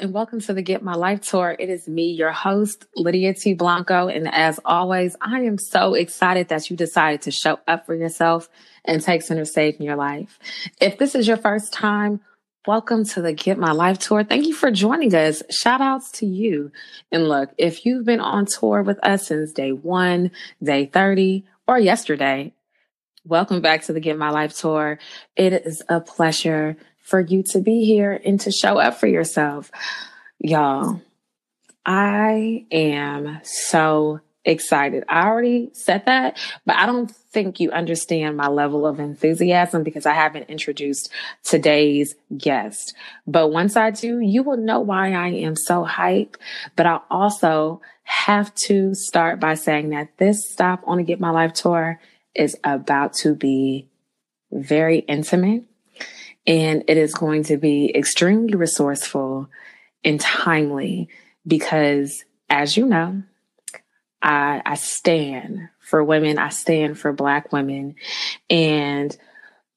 And welcome to the Get My Life Tour. It is me, your host, Lydia T. Blanco. And as always, I am so excited that you decided to show up for yourself and take center stage in your life. If this is your first time, welcome to the Get My Life Tour. Thank you for joining us. Shout outs to you. And look, if you've been on tour with us since day one, day 30, or yesterday, welcome back to the Get My Life Tour. It is a pleasure for you to be here and to show up for yourself. Y'all, I am so excited. I already said that, but I don't think you understand my level of enthusiasm because I haven't introduced today's guest. But once I do, you will know why I am so hyped. But I also have to start by saying that this stop on a Get My Life tour is about to be very intimate and it is going to be extremely resourceful and timely because, as you know, I, I stand for women. I stand for Black women. And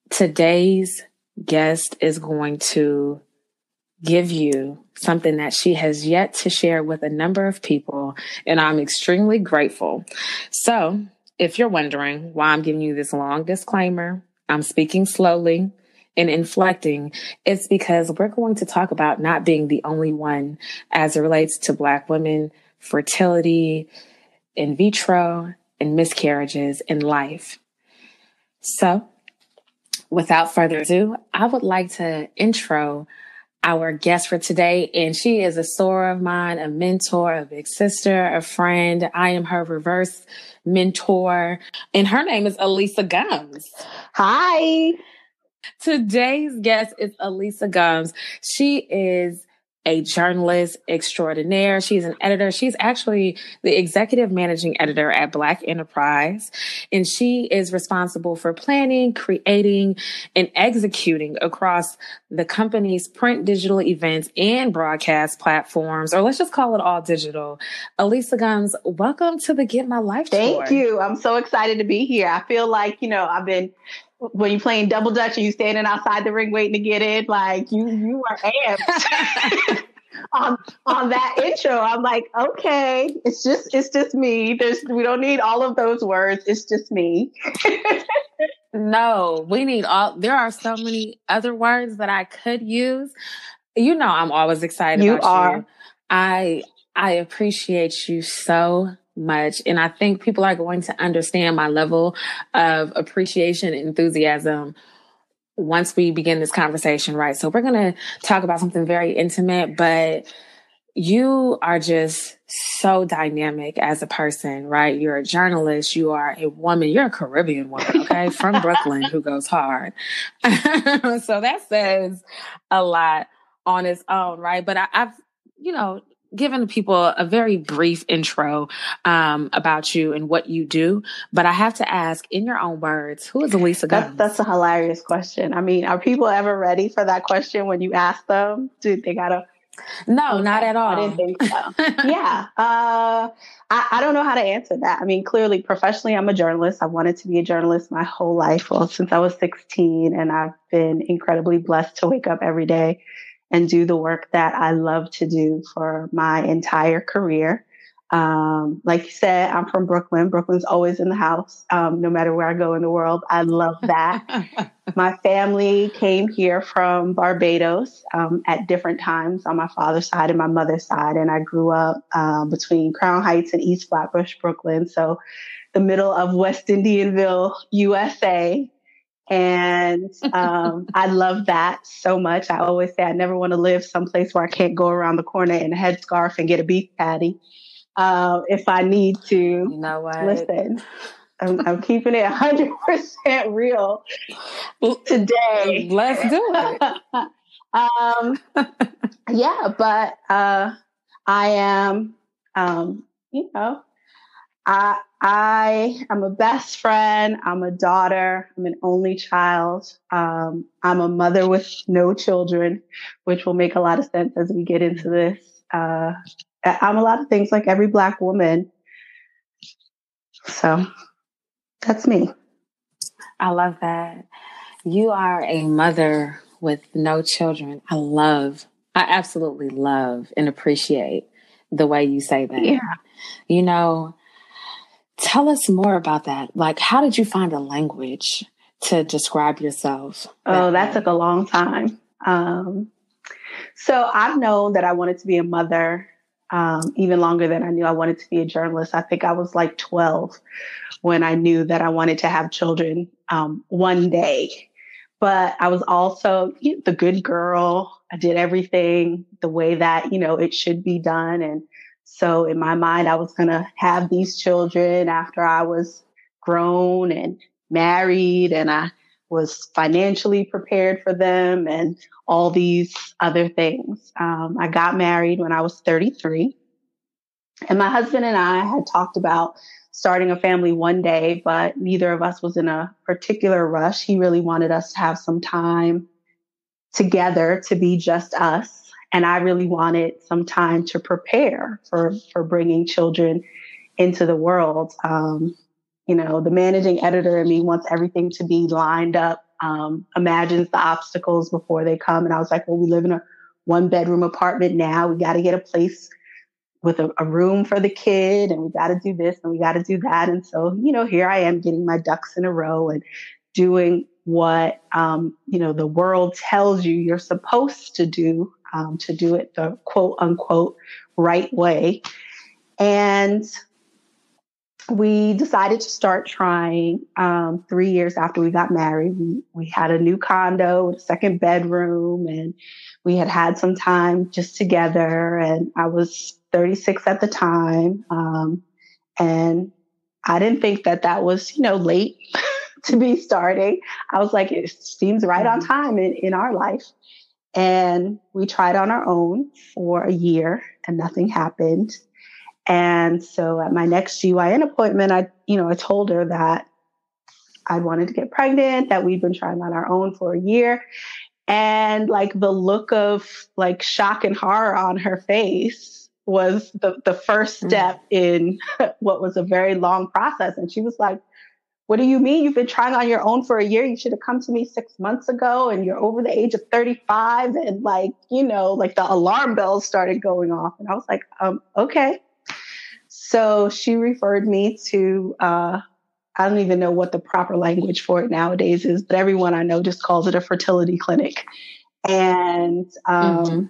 today's guest is going to give you something that she has yet to share with a number of people. And I'm extremely grateful. So, if you're wondering why I'm giving you this long disclaimer, I'm speaking slowly and inflecting, it's because we're going to talk about not being the only one as it relates to Black women, fertility, in vitro, and miscarriages in life. So, without further ado, I would like to intro our guest for today. And she is a soror of mine, a mentor, a big sister, a friend. I am her reverse mentor. And her name is Alisa Gumbs. Hi. Today's guest is Alisa Gumbs. She is a journalist extraordinaire. She's an editor. She's actually the executive managing editor at Black Enterprise. And she is responsible for planning, creating, and executing across the company's print digital events and broadcast platforms, or let's just call it all digital. Alisa Gumbs, welcome to the Get My Life Thank tour. you. I'm so excited to be here. I feel like, you know, I've been when you're playing double dutch and you standing outside the ring waiting to get in, like you you are amped on on that intro. I'm like, okay, it's just it's just me. There's we don't need all of those words. It's just me. no, we need all. There are so many other words that I could use. You know, I'm always excited. You are. You. I I appreciate you so much. And I think people are going to understand my level of appreciation and enthusiasm once we begin this conversation, right? So we're going to talk about something very intimate, but you are just so dynamic as a person, right? You're a journalist, you are a woman, you're a Caribbean woman, okay, from Brooklyn who goes hard. so that says a lot on its own, right? But I, have you know, given people a very brief intro um, about you and what you do, but I have to ask, in your own words, who is Alisa Gumbs? That's, that's a hilarious question. I mean, are people ever ready for that question when you ask them? Do they gotta? No, okay. not at all. I didn't think so. yeah, uh, I, I don't know how to answer that. I mean, clearly, professionally, I'm a journalist. I wanted to be a journalist my whole life, well, since I was 16, and I've been incredibly blessed to wake up every day and do the work that I love to do for my entire career. Um, like you said, I'm from Brooklyn. Brooklyn's always in the house, um, no matter where I go in the world. I love that. my family came here from Barbados um, at different times on my father's side and my mother's side, and I grew up um, between Crown Heights and East Flatbush, Brooklyn. So, the middle of West Indianville, USA. And um, I love that so much. I always say I never want to live someplace where I can't go around the corner in a headscarf and get a beef patty uh, if I need to. You know what? Listen, I'm, I'm keeping it 100% real today. Let's do it. um, yeah, but uh, I am, um, you know, I I am a best friend. I'm a daughter. I'm an only child. Um, I'm a mother with no children, which will make a lot of sense as we get into this. Uh, I'm a lot of things like every black woman. So that's me. I love that. You are a mother with no children. I love, I absolutely love and appreciate the way you say that. Yeah. You know, tell us more about that. Like, how did you find a language to describe yourself? That oh, that way? took a long time. Um, so I've known that I wanted to be a mother um, even longer than I knew I wanted to be a journalist. I think I was like 12 when I knew that I wanted to have children um, one day. But I was also you know, the good girl. I did everything the way that, you know, it should be done. And so in my mind, I was going to have these children after I was grown and married and I was financially prepared for them and all these other things. Um, I got married when I was 33 and my husband and I had talked about starting a family one day, but neither of us was in a particular rush. He really wanted us to have some time together to be just us. And I really wanted some time to prepare for, for bringing children into the world. Um, you know, the managing editor in me wants everything to be lined up, um, imagines the obstacles before they come. And I was like, well, we live in a one bedroom apartment now. We got to get a place with a, a, room for the kid and we got to do this and we got to do that. And so, you know, here I am getting my ducks in a row and doing what, um, you know, the world tells you you're supposed to do, um, to do it the quote unquote right way. And we decided to start trying um, three years after we got married. We, we had a new condo, a second bedroom, and we had had some time just together. And I was 36 at the time. Um, and I didn't think that that was, you know, late to be starting. I was like, it seems right on mm-hmm. time in, in our life. And we tried on our own for a year and nothing happened. And so at my next GYN appointment, I, you know, I told her that I wanted to get pregnant, that we'd been trying on our own for a year. And like the look of like shock and horror on her face was the, the first mm. step mm in what was a very long process. And she was like, What do you mean? You've been trying on your own for a year. You should have come to me six months ago and you're over the age of 35. And like, you know, like the alarm bells started going off. And I was like, um, okay. So she referred me to, uh, I don't even know what the proper language for it nowadays is, but everyone I know just calls it a fertility clinic. And um, mm-hmm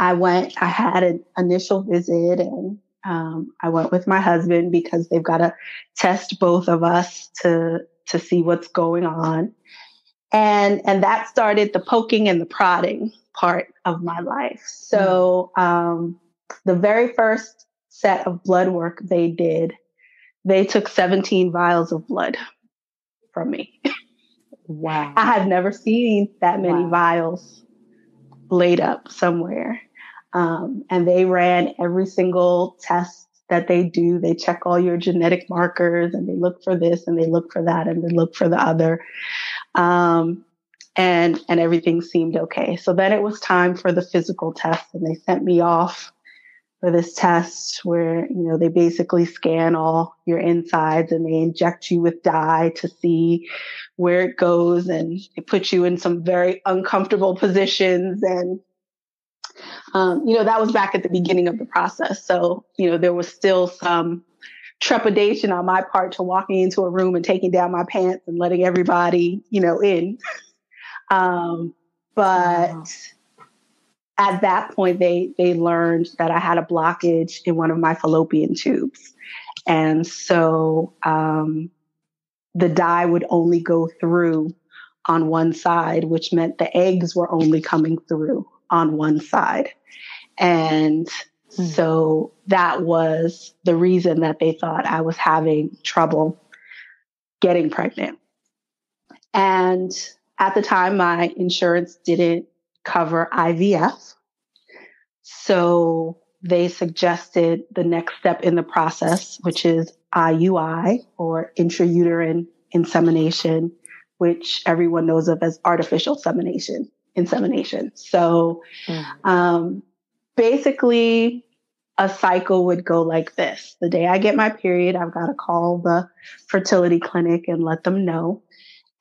I went, I had an initial visit and um, I went with my husband because they've got to test both of us to, to see what's going on. And, and that started the poking and the prodding part of my life. So, um, the very first set of blood work they did, they took 17 vials of blood from me. Wow. I have never seen that many wow. vials laid up somewhere. Um, and they ran every single test that they do. They check all your genetic markers and they look for this and they look for that and they look for the other. Um, and, and everything seemed okay. So then it was time for the physical test and they sent me off for this test where, you know, they basically scan all your insides and they inject you with dye to see where it goes and they put you in some very uncomfortable positions and um, you know, that was back at the beginning of the process. So, you know, there was still some trepidation on my part to walking into a room and taking down my pants and letting everybody, you know, in. um, but wow. at that point, they they learned that I had a blockage in one of my fallopian tubes, and so um, the dye would only go through on one side, which meant the eggs were only coming through on one side. And Hmm. So that was the reason that they thought I was having trouble getting pregnant. And at the time, my insurance didn't cover IVF. So they suggested the next step in the process, which is IUI or intrauterine insemination, which everyone knows of as artificial insemination. Insemination. So, mm-hmm. um, basically, a cycle would go like this: the day I get my period, I've got to call the fertility clinic and let them know,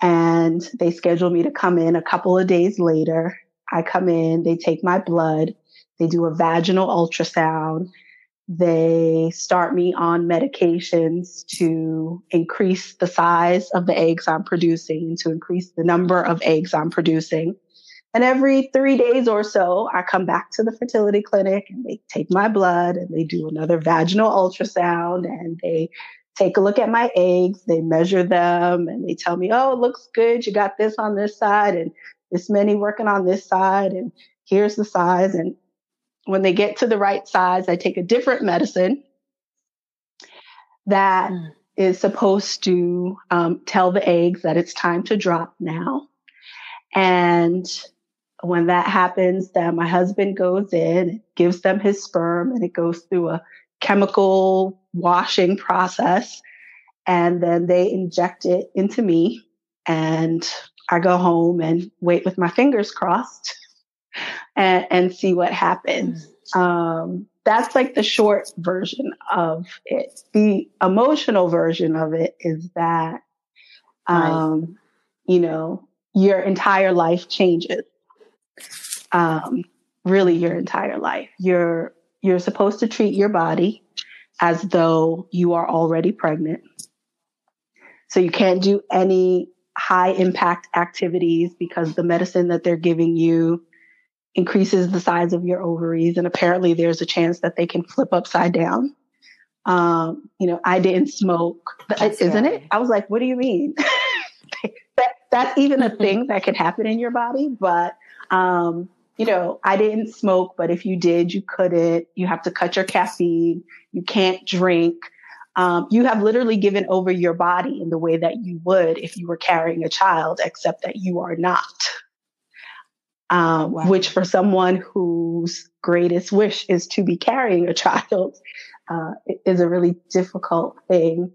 and they schedule me to come in a couple of days later. I come in, they take my blood, they do a vaginal ultrasound. They start me on medications to increase the size of the eggs I'm producing, and to increase the number of eggs I'm producing. And every three days or so, I come back to the fertility clinic and they take my blood and they do another vaginal ultrasound and they take a look at my eggs. They measure them and they tell me, oh, it looks good. You got this on this side and this many working on this side. And here's the size. And when they get to the right size, I take a different medicine that mm. is supposed to um, tell the eggs that it's time to drop now. And when that happens, then my husband goes in, gives them his sperm, and it goes through a chemical washing process. And then they inject it into me. And I go home and wait with my fingers crossed and, and see what happens. Um, that's like the short version of it. The emotional version of it is that, um, you know, your entire life changes. Um, really your entire life. You're, you're supposed to treat your body as though you are already pregnant. So you can't do any high impact activities because the medicine that they're giving you increases the size of your ovaries. And apparently there's a chance that they can flip upside down. Um, you know, I didn't smoke, that's isn't it? I was like, what do you mean? that, that's even a thing that can happen in your body. But, um, you know, I didn't smoke, but if you did, you couldn't. You have to cut your caffeine. You can't drink. Um, you have literally given over your body in the way that you would if you were carrying a child, except that you are not um, wow. which for someone whose greatest wish is to be carrying a child uh, is a really difficult thing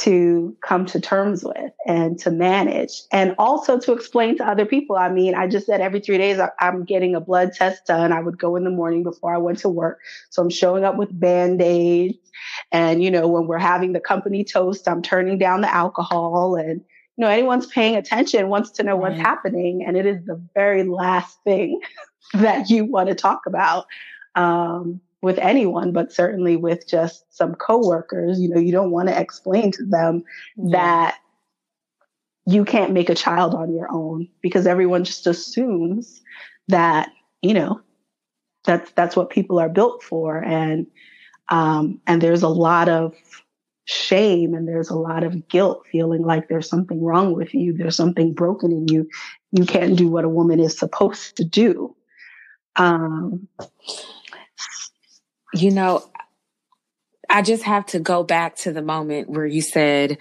to come to terms with and to manage and also to explain to other people. I mean, I just said every three days I'm getting a blood test done. I would go in the morning before I went to work. So I'm showing up with band-aids. And, you know, when we're having the company toast, I'm turning down the alcohol and, you know, anyone's paying attention wants to know what's right. happening. And it is the very last thing that you want to talk about um, with anyone, but certainly with just some coworkers. You know, you don't want to explain to them that you can't make a child on your own because everyone just assumes that, you know, that's that's what people are built for. And um, and there's a lot of shame and there's a lot of guilt feeling like there's something wrong with you there's something broken in you you can't do what a woman is supposed to do um you know i just have to go back to the moment where you said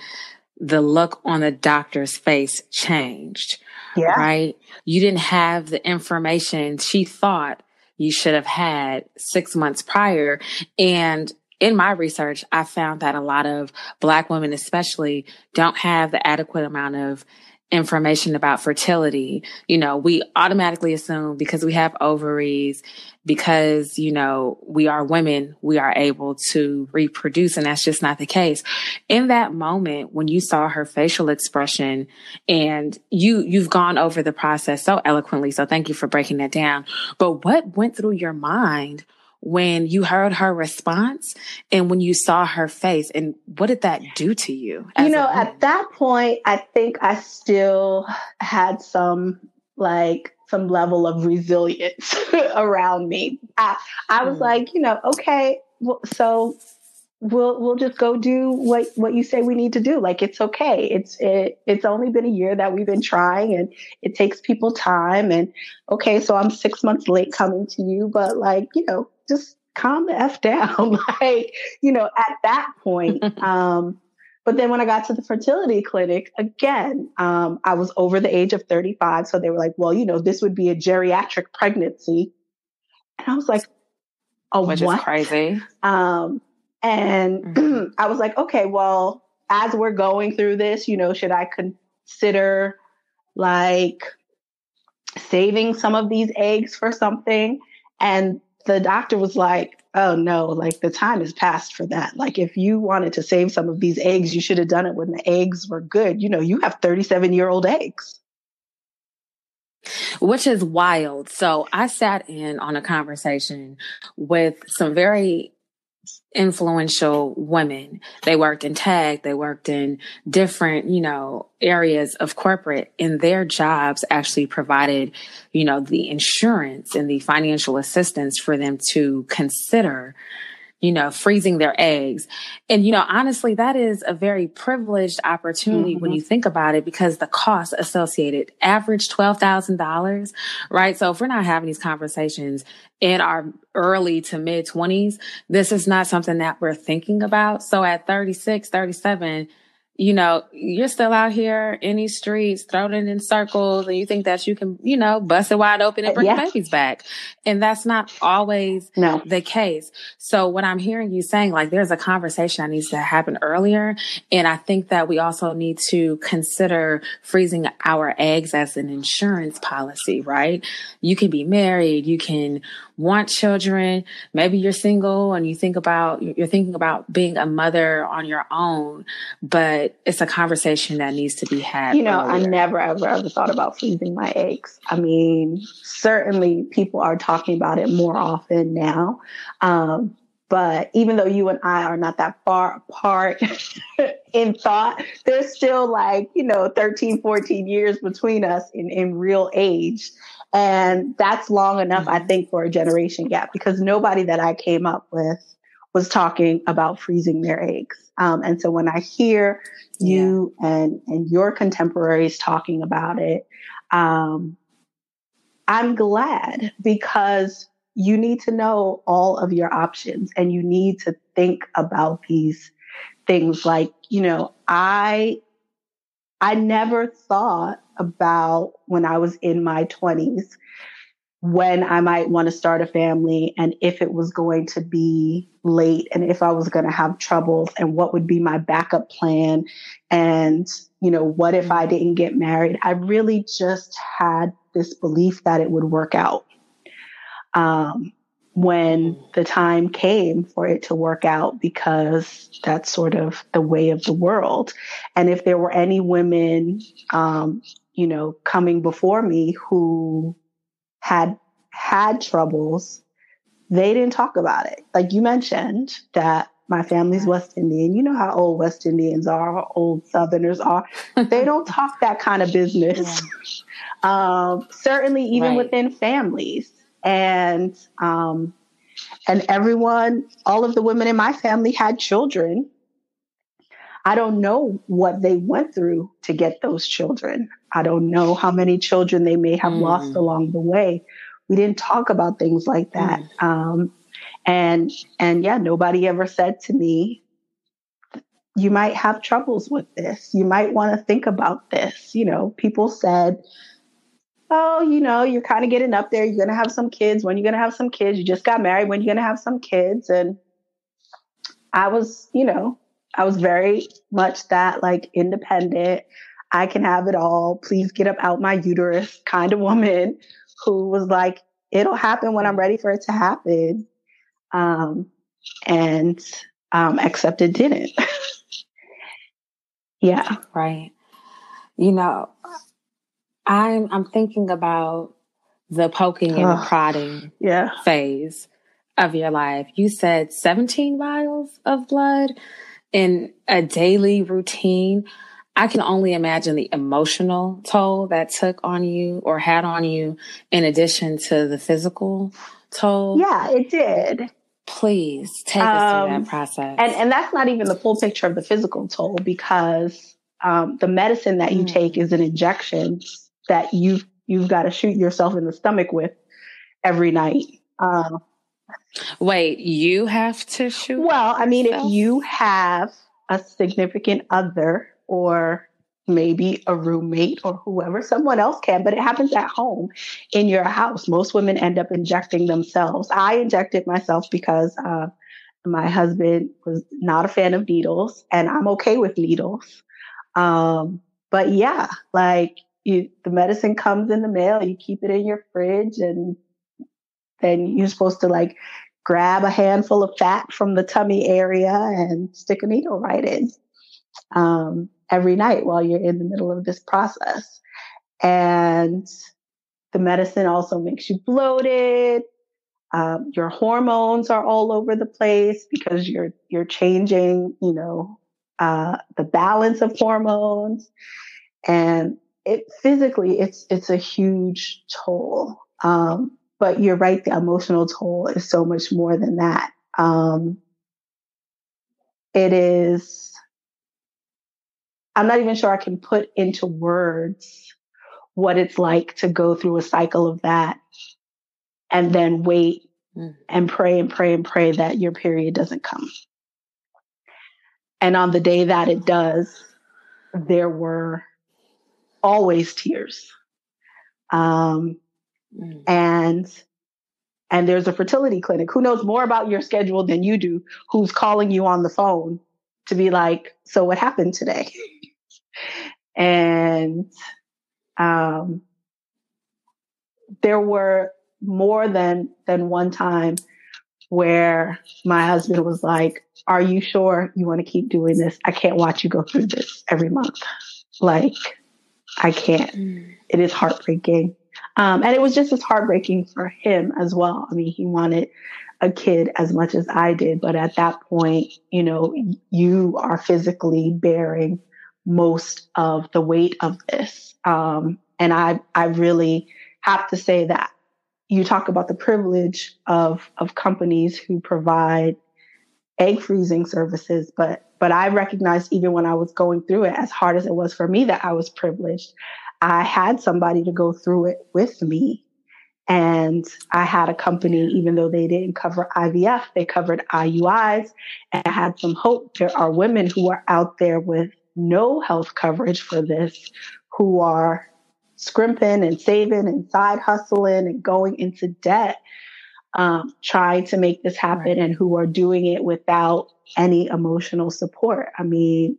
the look on the doctor's face changed yeah. right you didn't have the information she thought you should have had six months prior and in my research, I found that a lot of Black women, especially, don't have the adequate amount of information about fertility. You know, we automatically assume because we have ovaries, because, you know, we are women, we are able to reproduce. And that's just not the case. In that moment, when you saw her facial expression and you, you've gone over the process so eloquently. So thank you for breaking that down. But what went through your mind when you heard her response and when you saw her face and what did that do to you you know at that point i think i still had some like some level of resilience around me. I, I was mm. like you know okay well, so we'll we'll just go do what what you say we need to do. Like it's okay. It's it, it's only been a year that we've been trying and it takes people time and okay so i'm six months late coming to you but like you know just calm the F down. like, you know, at that point, um, but then when I got to the fertility clinic, again, um, I was over the age of 35. So they were like, well, you know, this would be a geriatric pregnancy. And I was like, oh, Which what? is crazy. Um, and mm-hmm. I was like, okay, well, as we're going through this, you know, should I consider like saving some of these eggs for something? And the doctor was like, oh no, like the time has passed for that. Like if you wanted to save some of these eggs, you should have done it when the eggs were good. You know, you have 37 year old eggs. Which is wild. So I sat in on a conversation with some very influential women. They worked in tech, they worked in different, you know, areas of corporate and their jobs actually provided, you know, the insurance and the financial assistance for them to consider you know, freezing their eggs. And, you know, honestly, that is a very privileged opportunity mm-hmm. when you think about it because the cost associated average $12,000, right? So if we're not having these conversations in our early to mid 20s, this is not something that we're thinking about. So at 36, 37, you know, you're still out here in these streets, throwing it in circles, and you think that you can, you know, bust it wide open and bring yeah. babies back. And that's not always no. the case. So what I'm hearing you saying, like, there's a conversation that needs to happen earlier. And I think that we also need to consider freezing our eggs as an insurance policy, right? You can be married, you can want children. Maybe you're single and you think about, you're thinking about being a mother on your own, but it's a conversation that needs to be had. You know, earlier. I never, ever, ever thought about freezing my eggs. I mean, certainly people are talking about it more often now. Um, but even though you and I are not that far apart in thought, there's still like, you know, 13, 14 years between us in, in real age. And that's long enough, I mm-hmm. think, for a generation gap because nobody that I came up with was talking about freezing their eggs. Um, and so when I hear you yeah. and, and your contemporaries talking about it, um, I'm glad because you need to know all of your options and you need to think about these things like, you know, I I never thought about when I was in my 20s when I might want to start a family and if it was going to be late and if I was going to have troubles and what would be my backup plan and you know what if I didn't get married. I really just had this belief that it would work out. Um, when the time came for it to work out because that's sort of the way of the world. And if there were any women, um, you know, coming before me who had had troubles, they didn't talk about it. Like you mentioned that my family's West Indian. You know how old West Indians are, old Southerners are. they don't talk that kind of business. Yeah. um, certainly, even right. within families and um, and everyone, all of the women in my family had children. I don't know what they went through to get those children. I don't know how many children they may have mm. lost along the way. We didn't talk about things like that. Mm. Um, and and yeah, nobody ever said to me, "You might have troubles with this. You might want to think about this." You know, people said, oh, you know, you're kind of getting up there. You're going to have some kids. When you're going to have some kids, you just got married. When you're going to have some kids. And I was, you know, I was very much that like independent. I can have it all. Please get up out my uterus kind of woman who was like, it'll happen when I'm ready for it to happen. Um, and um, except it didn't. yeah. Right. You know, I'm I'm thinking about the poking and the prodding yeah. phase of your life. You said 17 vials of blood in a daily routine. I can only imagine the emotional toll that took on you or had on you in addition to the physical toll. Yeah, it did. Please take us um, through that process. And and that's not even the full picture of the physical toll because um, the medicine that you mm. take is an injection that you've you've got to shoot yourself in the stomach with every night. Uh, Wait, you have to shoot? Well, I mean, if you have a significant other or maybe a roommate or whoever, someone else can, but it happens at home in your house. Most women end up injecting themselves. I injected myself because uh, my husband was not a fan of needles, and I'm okay with needles. Um, but yeah, like you, the medicine comes in the mail, you keep it in your fridge, and then you're supposed to like grab a handful of fat from the tummy area and stick a needle right in um, every night while you're in the middle of this process. And the medicine also makes you bloated. Um, your hormones are all over the place because you're you're changing, you know, uh, the balance of hormones, and it physically it's it's a huge toll. Um, but you're right, the emotional toll is so much more than that. Um, it is, I'm not even sure I can put into words what it's like to go through a cycle of that and then wait mm. and pray and pray and pray that your period doesn't come. And on the day that it does, there were always tears. Um, Mm. And and there's a fertility clinic who knows more about your schedule than you do, who's calling you on the phone to be like, so what happened today? and um, there were more than than one time where my husband was like, "Are you sure you want to keep doing this? I can't watch you go through this every month. Like, I can't. Mm. It is heartbreaking." Um, and it was just as heartbreaking for him as well. I mean, he wanted a kid as much as I did, but at that point, you know, you are physically bearing most of the weight of this. Um, and I, I really have to say that you talk about the privilege of, of companies who provide egg freezing services, but, but I recognized even when I was going through it, as hard as it was for me, that I was privileged. I had somebody to go through it with me. And I had a company, even though they didn't cover IVF, they covered IUIs. And I had some hope. There are women who are out there with no health coverage for this, who are scrimping and saving and side hustling and going into debt, um, trying to make this happen, right. and who are doing it without any emotional support. I mean,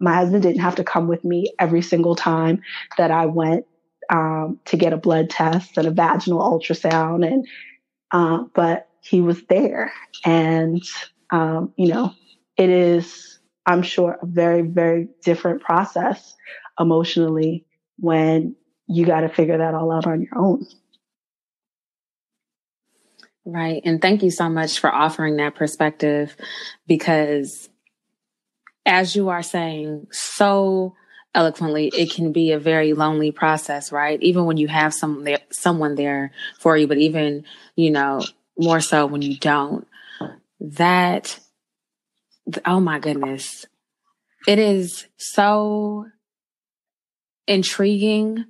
my husband didn't have to come with me every single time that I went um, to get a blood test and a vaginal ultrasound, and uh, but he was there, and um, you know, it is, I'm sure, a very very different process emotionally when you got to figure that all out on your own. Right. And thank you so much for offering that perspective because as you are saying so eloquently, it can be a very lonely process, right? Even when you have some there, someone there for you, but even, you know, more so when you don't. That, oh my goodness. It is so intriguing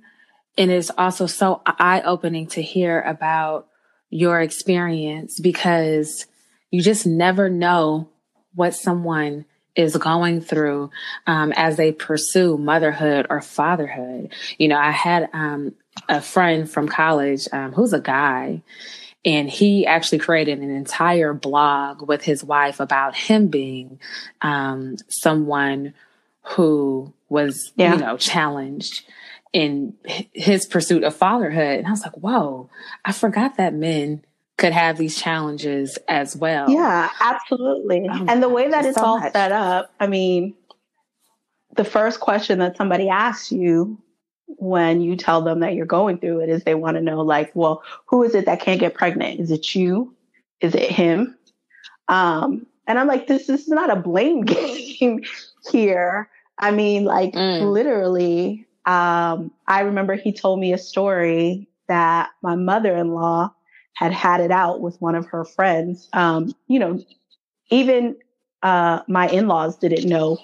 and it's also so eye opening to hear about your experience because you just never know what someone is going through um, as they pursue motherhood or fatherhood. You know, I had um, a friend from college um, who's a guy, and he actually created an entire blog with his wife about him being um, someone who was, yeah. you know, challenged in his pursuit of fatherhood. And I was like, whoa, I forgot that men could have these challenges as well. Yeah, absolutely. Oh, and the way that it's so all much. set up, I mean, the first question that somebody asks you when you tell them that you're going through it is they want to know, like, well, who is it that can't get pregnant? Is it you? Is it him? Um, and I'm like, this, this is not a blame game here. I mean, like, mm. literally, um, I remember he told me a story that my mother in law had had it out with one of her friends. Um, you know, even uh, my in laws didn't know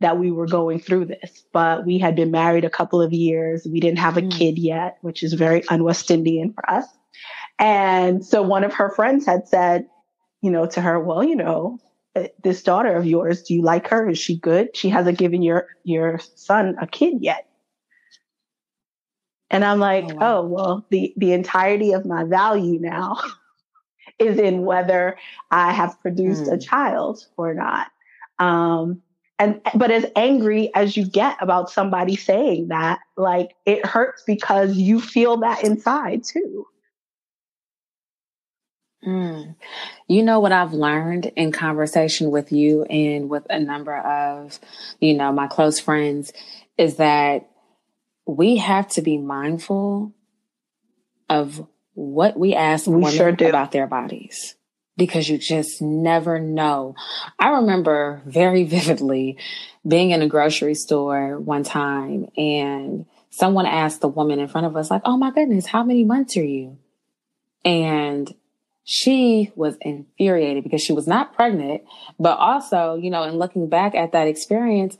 that we were going through this, but we had been married a couple of years. We didn't have a mm. kid yet, which is very un West Indian for us. And so one of her friends had said, you know, to her, well, you know, uh, this daughter of yours, do you like her? Is she good? She hasn't given your your son a kid yet. And I'm like, oh, wow. oh well, the the entirety of my value now is in whether I have produced mm. a hmm. child or not. Um, and but as angry as you get about somebody saying that, like it hurts because you feel that inside too. Mm. You know what I've learned in conversation with you and with a number of, you know, my close friends is that we have to be mindful of what we ask we women sure about their bodies because you just never know. I remember very vividly being in a grocery store one time and someone asked the woman in front of us like, "Oh my goodness, how many months are you?" And she was infuriated because she was not pregnant, but also, you know, in looking back at that experience,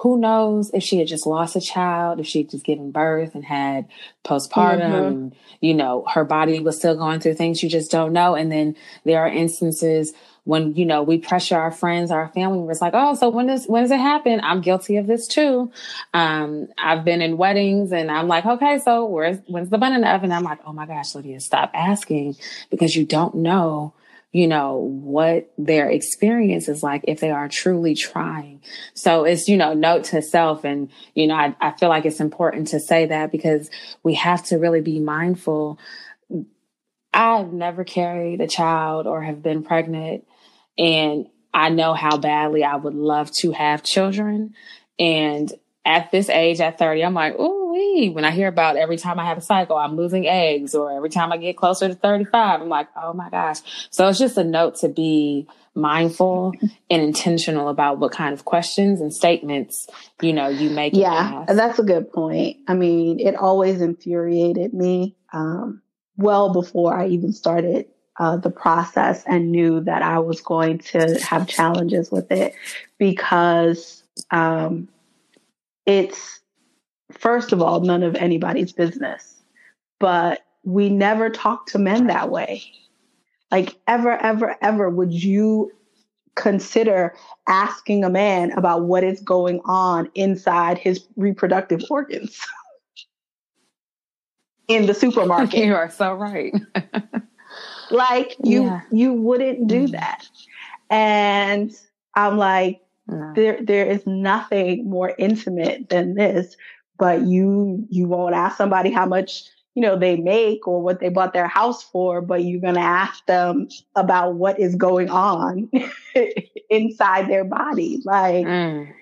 who knows if she had just lost a child, if she had just given birth and had postpartum, mm-hmm. and, you know, her body was still going through things you just don't know. And then there are instances when you know we pressure our friends our family members like oh so when does when does it happen i'm guilty of this too um i've been in weddings and i'm like okay so where's when's the bun in the oven i'm like oh my gosh lydia stop asking because you don't know you know what their experience is like if they are truly trying so it's you know note to self and you know I, I feel like it's important to say that because we have to really be mindful I've never carried a child or have been pregnant. And I know how badly I would love to have children. And at this age, at 30, I'm like, ooh, wee. When I hear about every time I have a cycle, I'm losing eggs, or every time I get closer to 35, I'm like, oh my gosh. So it's just a note to be mindful and intentional about what kind of questions and statements, you know, you make. Yeah, that's a good point. I mean, it always infuriated me. Um, well before I even started uh, the process and knew that I was going to have challenges with it because um, it's, first of all, none of anybody's business. But we never talk to men that way. Like, ever, ever, ever would you consider asking a man about what is going on inside his reproductive organs? in the supermarket. you are so right. like you yeah. you wouldn't do mm. that. And I'm like, no. there there is nothing more intimate than this, but you you won't ask somebody how much you know they make or what they bought their house for, but you're gonna ask them about what is going on inside their body. Like mm.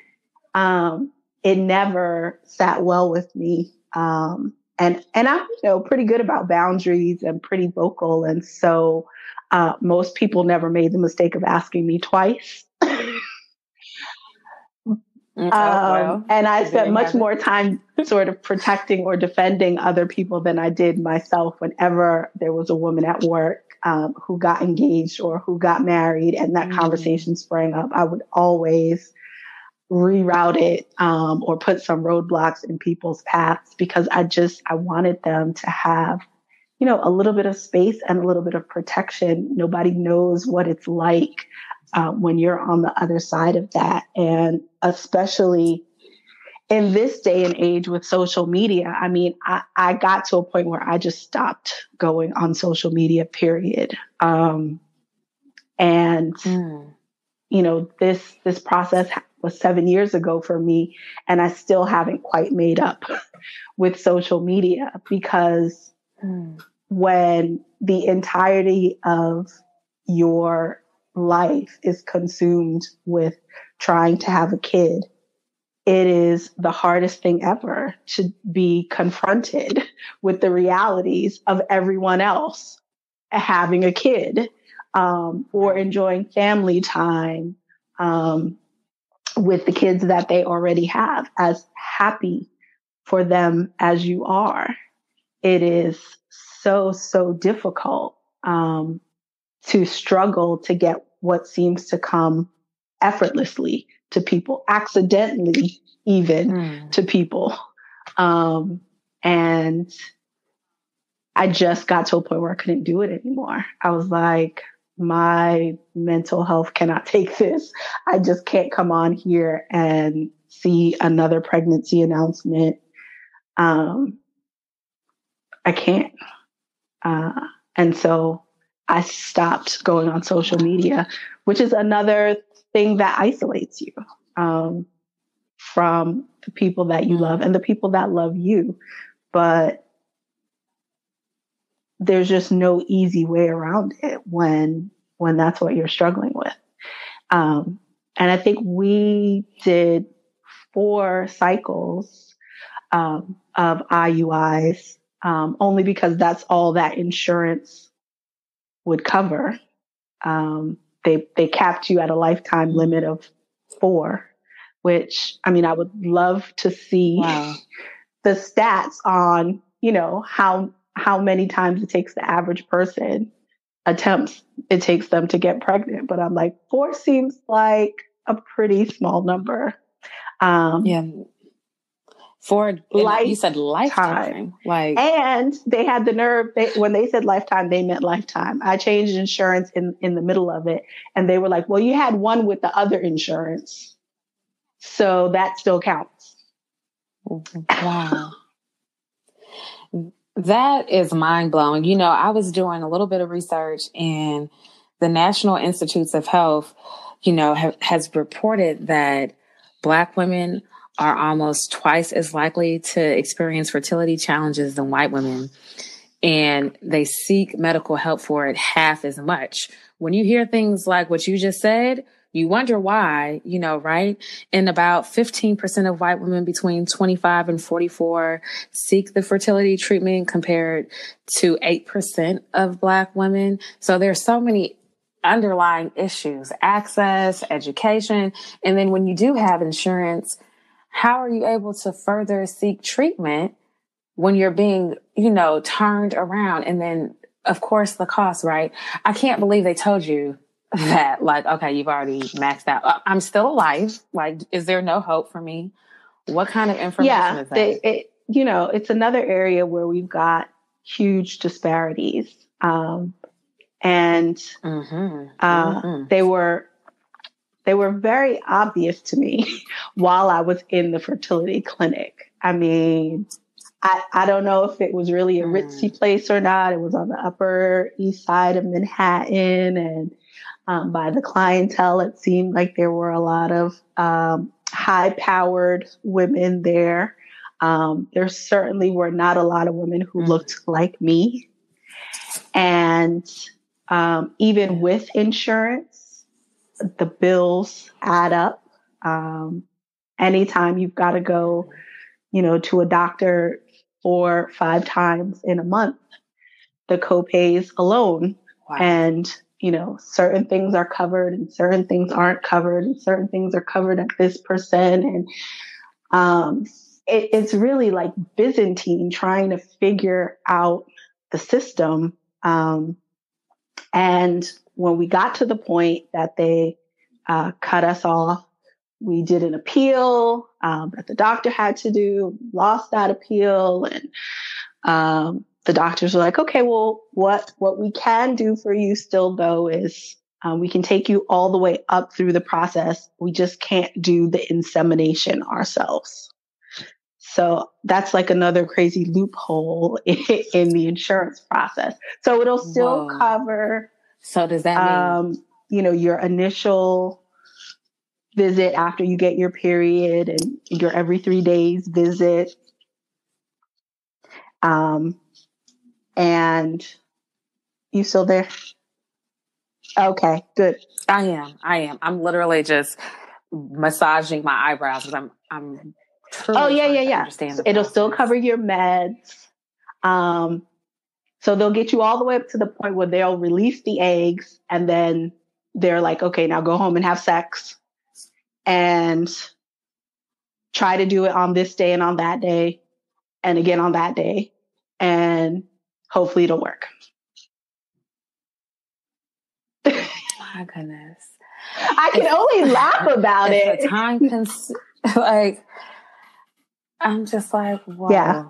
um it never sat well with me. Um and and I'm you know pretty good about boundaries and pretty vocal, and so uh, most people never made the mistake of asking me twice. Mm, oh, um, and I spent much more time sort of protecting or defending other people than I did myself whenever there was a woman at work um, who got engaged or who got married and that mm-hmm. conversation sprang up. I would always reroute it um, or put some roadblocks in people's paths because I just I wanted them to have you know a little bit of space and a little bit of protection. Nobody knows what it's like uh, when you're on the other side of that, and especially in this day and age with social media. I mean, I, I got to a point where I just stopped going on social media. Period. Um, and mm. you know this this process was seven years ago for me. And I still haven't quite made up with social media because mm. when the entirety of your life is consumed with trying to have a kid, it is the hardest thing ever to be confronted with the realities of everyone else having a kid um, or enjoying family time um, with the kids that they already have, as happy for them as you are. It is so, so difficult um, to struggle to get what seems to come effortlessly to people, accidentally, even mm. to people. Um, and I just got to a point where I couldn't do it anymore. I was like, my mental health cannot take this. I just can't come on here and see another pregnancy announcement. Um, I can't. Uh, and so I stopped going on social media, which is another thing that isolates you um, from the people that you love and the people that love you. But there's just no easy way around it when when that's what you're struggling with. Um, and I think we did four cycles um, of IUIs um, only because that's all that insurance would cover. Um, they they capped you at a lifetime limit of four, which I mean I would love to see wow. the stats on you know how how many times it takes the average person attempts it takes them to get pregnant. But I'm like, four seems like a pretty small number. Um, yeah. For life, you said lifetime, like, and they had the nerve. They, when they said lifetime, they meant lifetime. I changed insurance in in the middle of it, and they were like, "Well, you had one with the other insurance, so that still counts." Wow. That is mind blowing. You know, I was doing a little bit of research and the National Institutes of Health, you know, have, has reported that Black women are almost twice as likely to experience fertility challenges than white women. And they seek medical help for it half as much. When you hear things like what you just said, you wonder why, you know, right? And about 15% of white women between 25 and 44 seek the fertility treatment compared to 8% of black women. So there's so many underlying issues, access, education. And then when you do have insurance, how are you able to further seek treatment when you're being, you know, turned around? And then, of course, the cost, right? I can't believe they told you that like okay you've already maxed out uh, i'm still alive like is there no hope for me what kind of information yeah, is that they, it, you know it's another area where we've got huge disparities um, and mm-hmm. Uh, mm-hmm. they were they were very obvious to me while i was in the fertility clinic i mean I, I don't know if it was really a ritzy mm. place or not. It was on the upper east side of Manhattan and um, by the clientele. It seemed like there were a lot of um, high powered women there. Um, there certainly were not a lot of women who mm-hmm. looked like me. And um, even with insurance, the bills add up. Um, anytime you've got to go, you know, to a doctor four, five times in a month, the copays alone. Wow. And you know, certain things are covered and certain things aren't covered and certain things are covered at this percent. And um, it, it's really like Byzantine trying to figure out the system. Um, and when we got to the point that they uh, cut us off, we did an appeal um, that the doctor had to do, lost that appeal, and um, the doctors were like, okay, well, what what we can do for you still though is um, we can take you all the way up through the process. We just can't do the insemination ourselves. So that's like another crazy loophole in, in the insurance process. So it'll still Whoa. cover. So does that um, mean? you know, your initial visit after you get your period and your every three days visit. Um, and you still there? Okay, good. I am. I am. I'm literally just massaging my eyebrows because I'm I'm oh yeah yeah yeah. So it'll still cover your meds. Um, so they'll get you all the way up to the point where they'll release the eggs, and then they're like, okay, now go home and have sex, and try to do it on this day and on that day, and again on that day, and hopefully it'll work. My goodness. I can only laugh about it. time cons- like I'm just like, whoa. Yeah.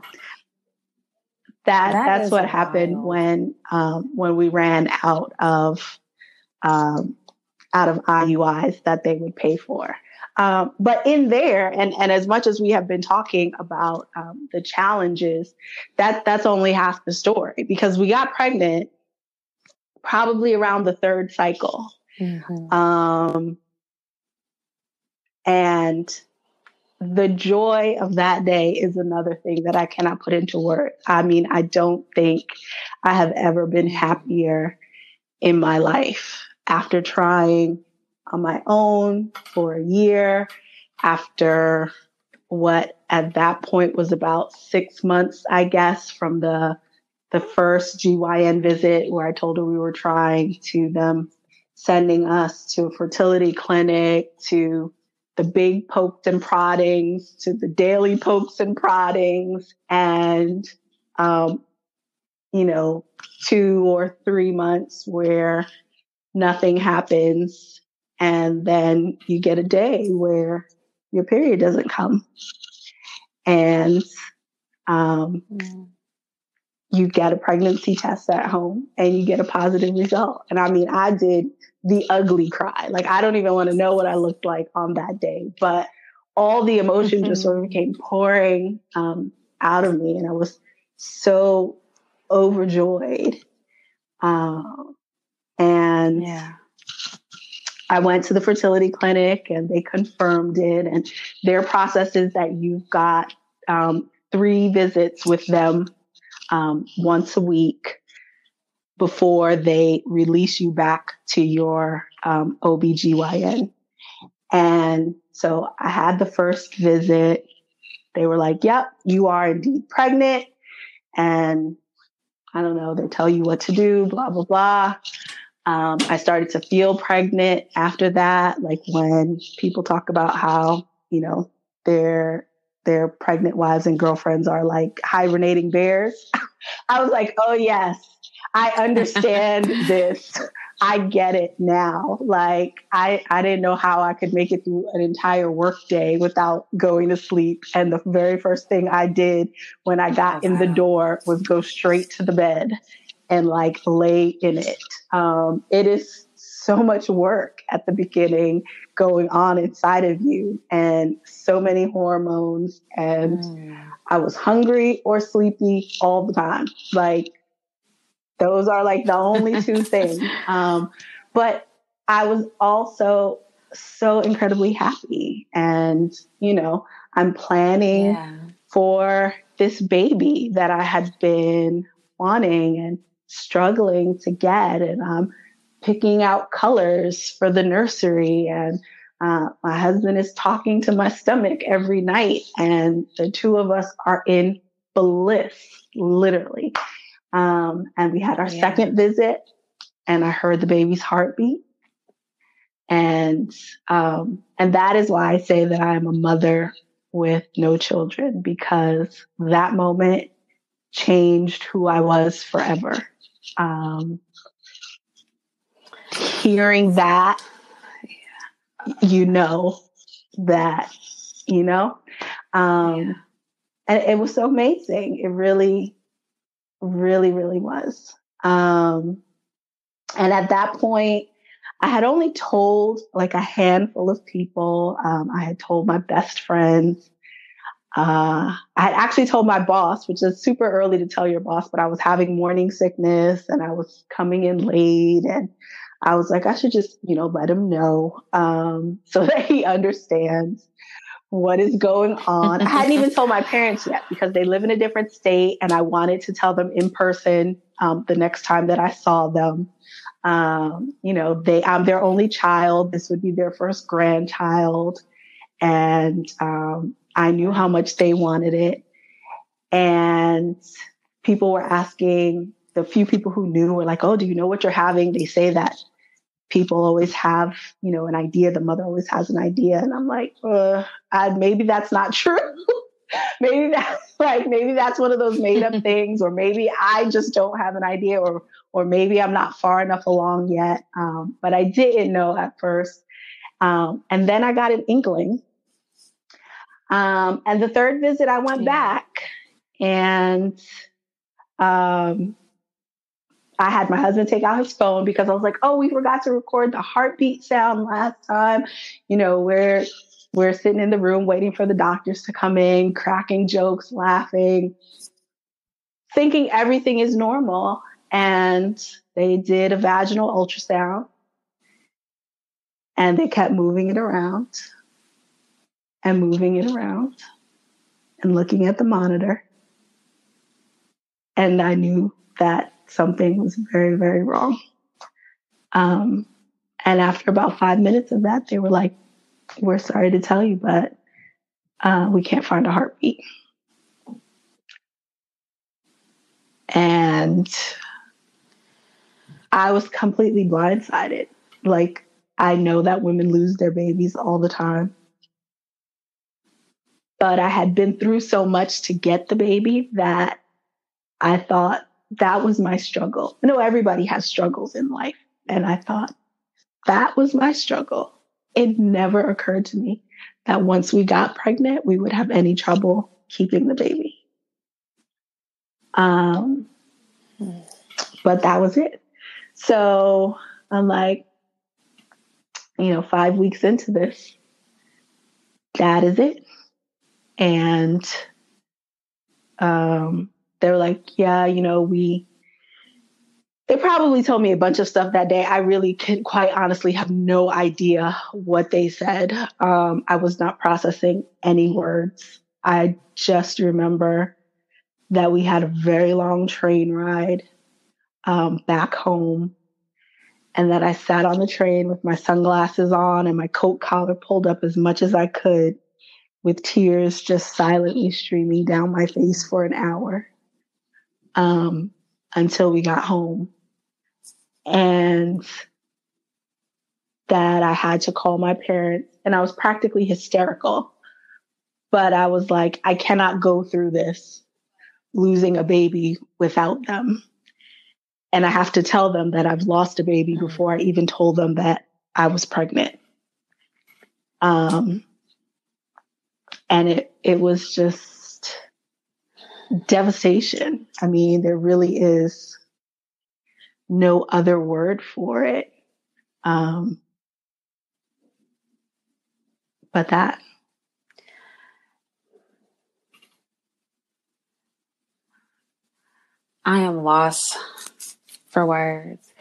That, that that's what wild. happened when um, when we ran out of um, out of IUIs that they would pay for. Um, but in there, and, and as much as we have been talking about um, the challenges, that that's only half the story because we got pregnant probably around the third cycle, mm-hmm. um, and the joy of that day is another thing that I cannot put into words. I mean, I don't think I have ever been happier in my life after trying on my own for a year, after what at that point was about six months, I guess, from the the first GYN visit where I told her we were trying to them sending us to a fertility clinic to the big pokes and proddings to the daily pokes and proddings and um, you know two or three months where nothing happens and then you get a day where your period doesn't come and um, mm. You get a pregnancy test at home and you get a positive result and i mean i did the ugly cry. Like I don't even want to know what I looked like on that day, but all the emotion just sort of came pouring um, out of me, and I was so overjoyed. Um, and yeah. I went to the fertility clinic, and they confirmed it. And their process is that you've got um, three visits with them um, once a week before they release you back to your um, OBGYN. And so I had the first visit. They were like, yep, you are indeed pregnant. And I don't know, they tell you what to do, blah, blah, blah. Um, I started to feel pregnant after that, like when people talk about how, you know, their their pregnant wives and girlfriends are like hibernating bears. I was like, oh yes, I understand this. I get it now. Like I, I didn't know how I could make it through an entire workday without going to sleep. And the very first thing I did when I got in the door was go straight to the bed and like lay in it. Um, it is so much work at the beginning going on inside of you and so many hormones and mm. I was hungry or sleepy all the time. Like those are like the only two things. Um, but I was also so incredibly happy. And, you know, I'm planning yeah. for this baby that I had been wanting and struggling to get. And I'm picking out colors for the nursery. And uh, my husband is talking to my stomach every night. And the two of us are in bliss, literally. Um, and we had our yeah. second visit, and I heard the baby's heartbeat. And um, and that is why I say that I am a mother with no children because that moment changed who I was forever. Um, hearing that, you know that, you know, um, yeah. and it was so amazing. It really really, really was. Um, and at that point, I had only told like a handful of people. Um, I had told my best friends. Uh, I had actually told my boss, which is super early to tell your boss, but I was having morning sickness and I was coming in late and I was like, I should just, you know, let him know, um, so that he understands what is going on. I hadn't even told my parents yet because they live in a different state and I wanted to tell them in person um, the next time that I saw them. Um, you know, they, I'm their only child. This would be their first grandchild. And um, I knew how much they wanted it. And people were asking, the few people who knew were like, Oh, do you know what you're having? They say that people always have, you know, an idea. The mother always has an idea. And I'm like, uh, I, maybe that's not true. maybe that's like, maybe that's one of those made up things, or maybe I just don't have an idea, or, or maybe I'm not far enough along yet. Um, but I didn't know at first. Um, and then I got an inkling. Um, and the third visit, I went yeah. back and Um, I had my husband take out his phone because I was like, oh, we forgot to record the heartbeat sound last time. You know, we're we're sitting in the room waiting for the doctors to come in, cracking jokes, laughing, thinking everything is normal. And they did a vaginal ultrasound and they kept moving it around and moving it around and looking at the monitor. And I knew that something was very, very wrong. Um, and after about five minutes of that, they were like, We're sorry to tell you, but uh, we can't find a heartbeat. And I was completely blindsided. Like, I know that women lose their babies all the time. But I had been through so much to get the baby that I thought that was my struggle. I know everybody has struggles in life. And I thought that was my struggle. It never occurred to me that once we got pregnant, we would have any trouble keeping the baby. Um, but that was it. So I'm like, you know, five weeks into this, that is it. And um, they were like, yeah, you know, we, they probably told me a bunch of stuff that day. I really could quite honestly have no idea what they said. Um, I was not processing any words. I just remember that we had a very long train ride um, back home and that I sat on the train with my sunglasses on and my coat collar pulled up as much as I could with tears just silently streaming down my face for an hour um, until we got home. And that I had to call my parents, and I was practically hysterical. But I was like, I cannot go through this losing a baby without them. And I have to tell them that I've lost a baby mm. before I even told them that I was pregnant. Um, and it, it was just devastation. I mean, there really is no other word for it. Um, but that. I am lost for words,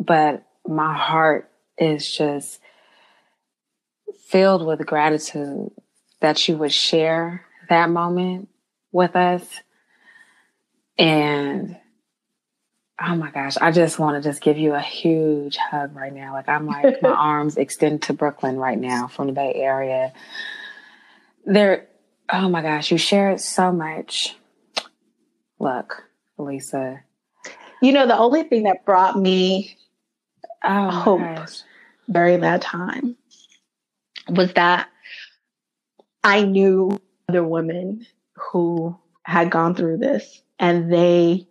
but my heart is just filled with gratitude that you would share that moment with us. And oh my gosh, I just want to just give you a huge hug right now. Like I'm like my arms extend to Brooklyn right now from the Bay Area. There, oh my gosh, you shared so much. Look, Lisa. You know, the only thing that brought me oh hope gosh. during that time was that I knew other women who had gone through this and they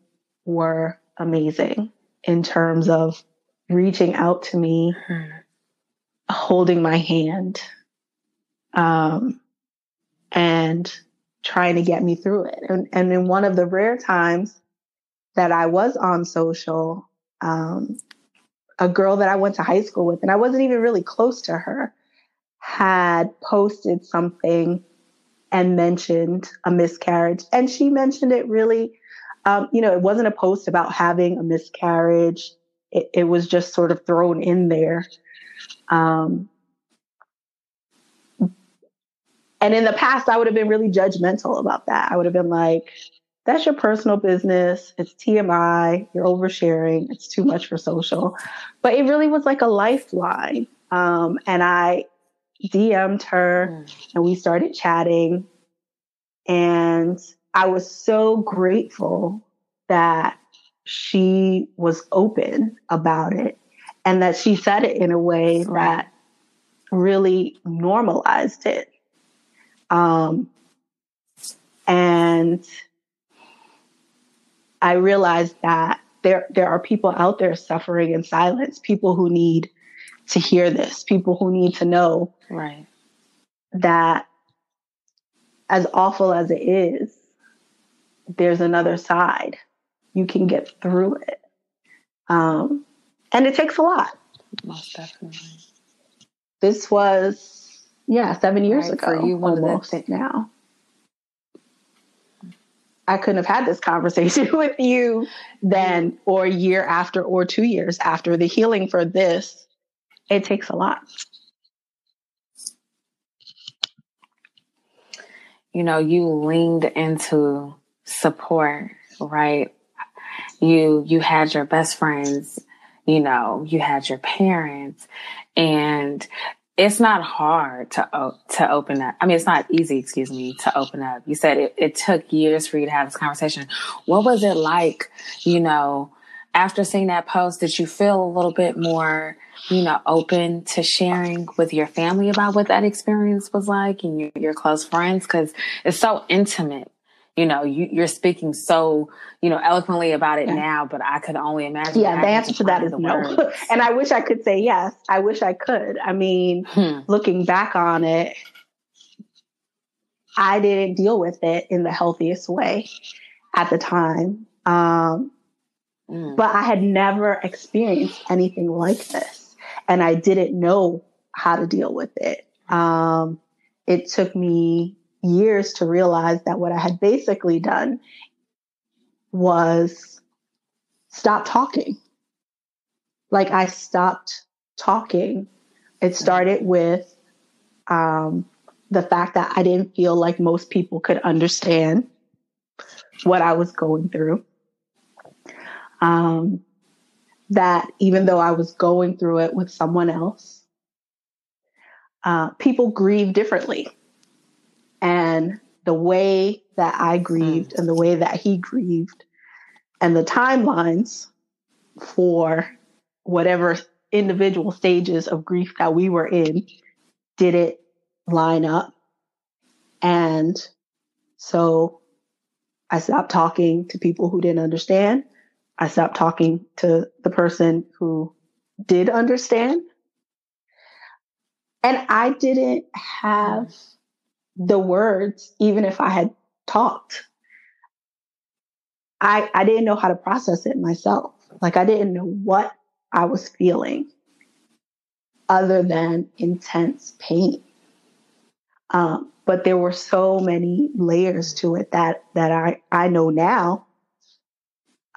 were amazing in terms of reaching out to me, holding my hand, um, and trying to get me through it. And, and in one of the rare times that I was on social, um, a girl that I went to high school with, and I wasn't even really close to her, had posted something and mentioned a miscarriage. And she mentioned it really, um, you know, it wasn't a post about having a miscarriage. It, it was just sort of thrown in there. Um, and in the past, I would have been really judgmental about that. I would have been like, that's your personal business. It's TMI. You're oversharing. It's too much for social. But it really was like a lifeline. Um, and I, DM'd her mm. and we started chatting. And I was so grateful that she was open about it and that she said it in a way that really normalized it. Um, and I realized that there there are people out there suffering in silence, people who need to hear this, people who need to know right. that as awful as it is, there's another side. you can get through it. Um, and it takes a lot. Most definitely. This was, yeah, seven years Right, ago. you, one of the almost thi- now. I couldn't have had this conversation with you then, or a year after, or two years after. The healing for this, it takes a lot. you know, you leaned into support, right? You you had your best friends, you know, you had your parents, and it's not hard to to open up. I mean, it's not easy, excuse me, to open up. You said it, it took years for you to have this conversation. What was it like, you know, after seeing that post? Did you feel a little bit more, you know, open to sharing with your family about what that experience was like and your, your close friends? Because it's so intimate. You know, you, you're speaking so, you know, eloquently about it Yeah. now, but I could only imagine. Yeah, the answer to that is no. and I wish I could say yes. I wish I could. I mean, Hmm. looking back on it, I didn't deal with it in the healthiest way at the time. Um, Mm. but I had never experienced anything like this, and I didn't know how to deal with it. Um, it took me years to realize that what I had basically done was stop talking. Like I stopped talking. It started with um, the fact that I didn't feel like most people could understand what I was going through. Um, that even though I was going through it with someone else, uh, people grieve differently. And the way that I grieved and the way that he grieved and the timelines for whatever individual stages of grief that we were in didn't line up. And so I stopped talking to people who didn't understand. I stopped talking to the person who did understand. And I didn't have the words, even if I had talked. I, I didn't know how to process it myself. Like I didn't know what I was feeling other than intense pain. Um, but there were so many layers to it that that I, I know now.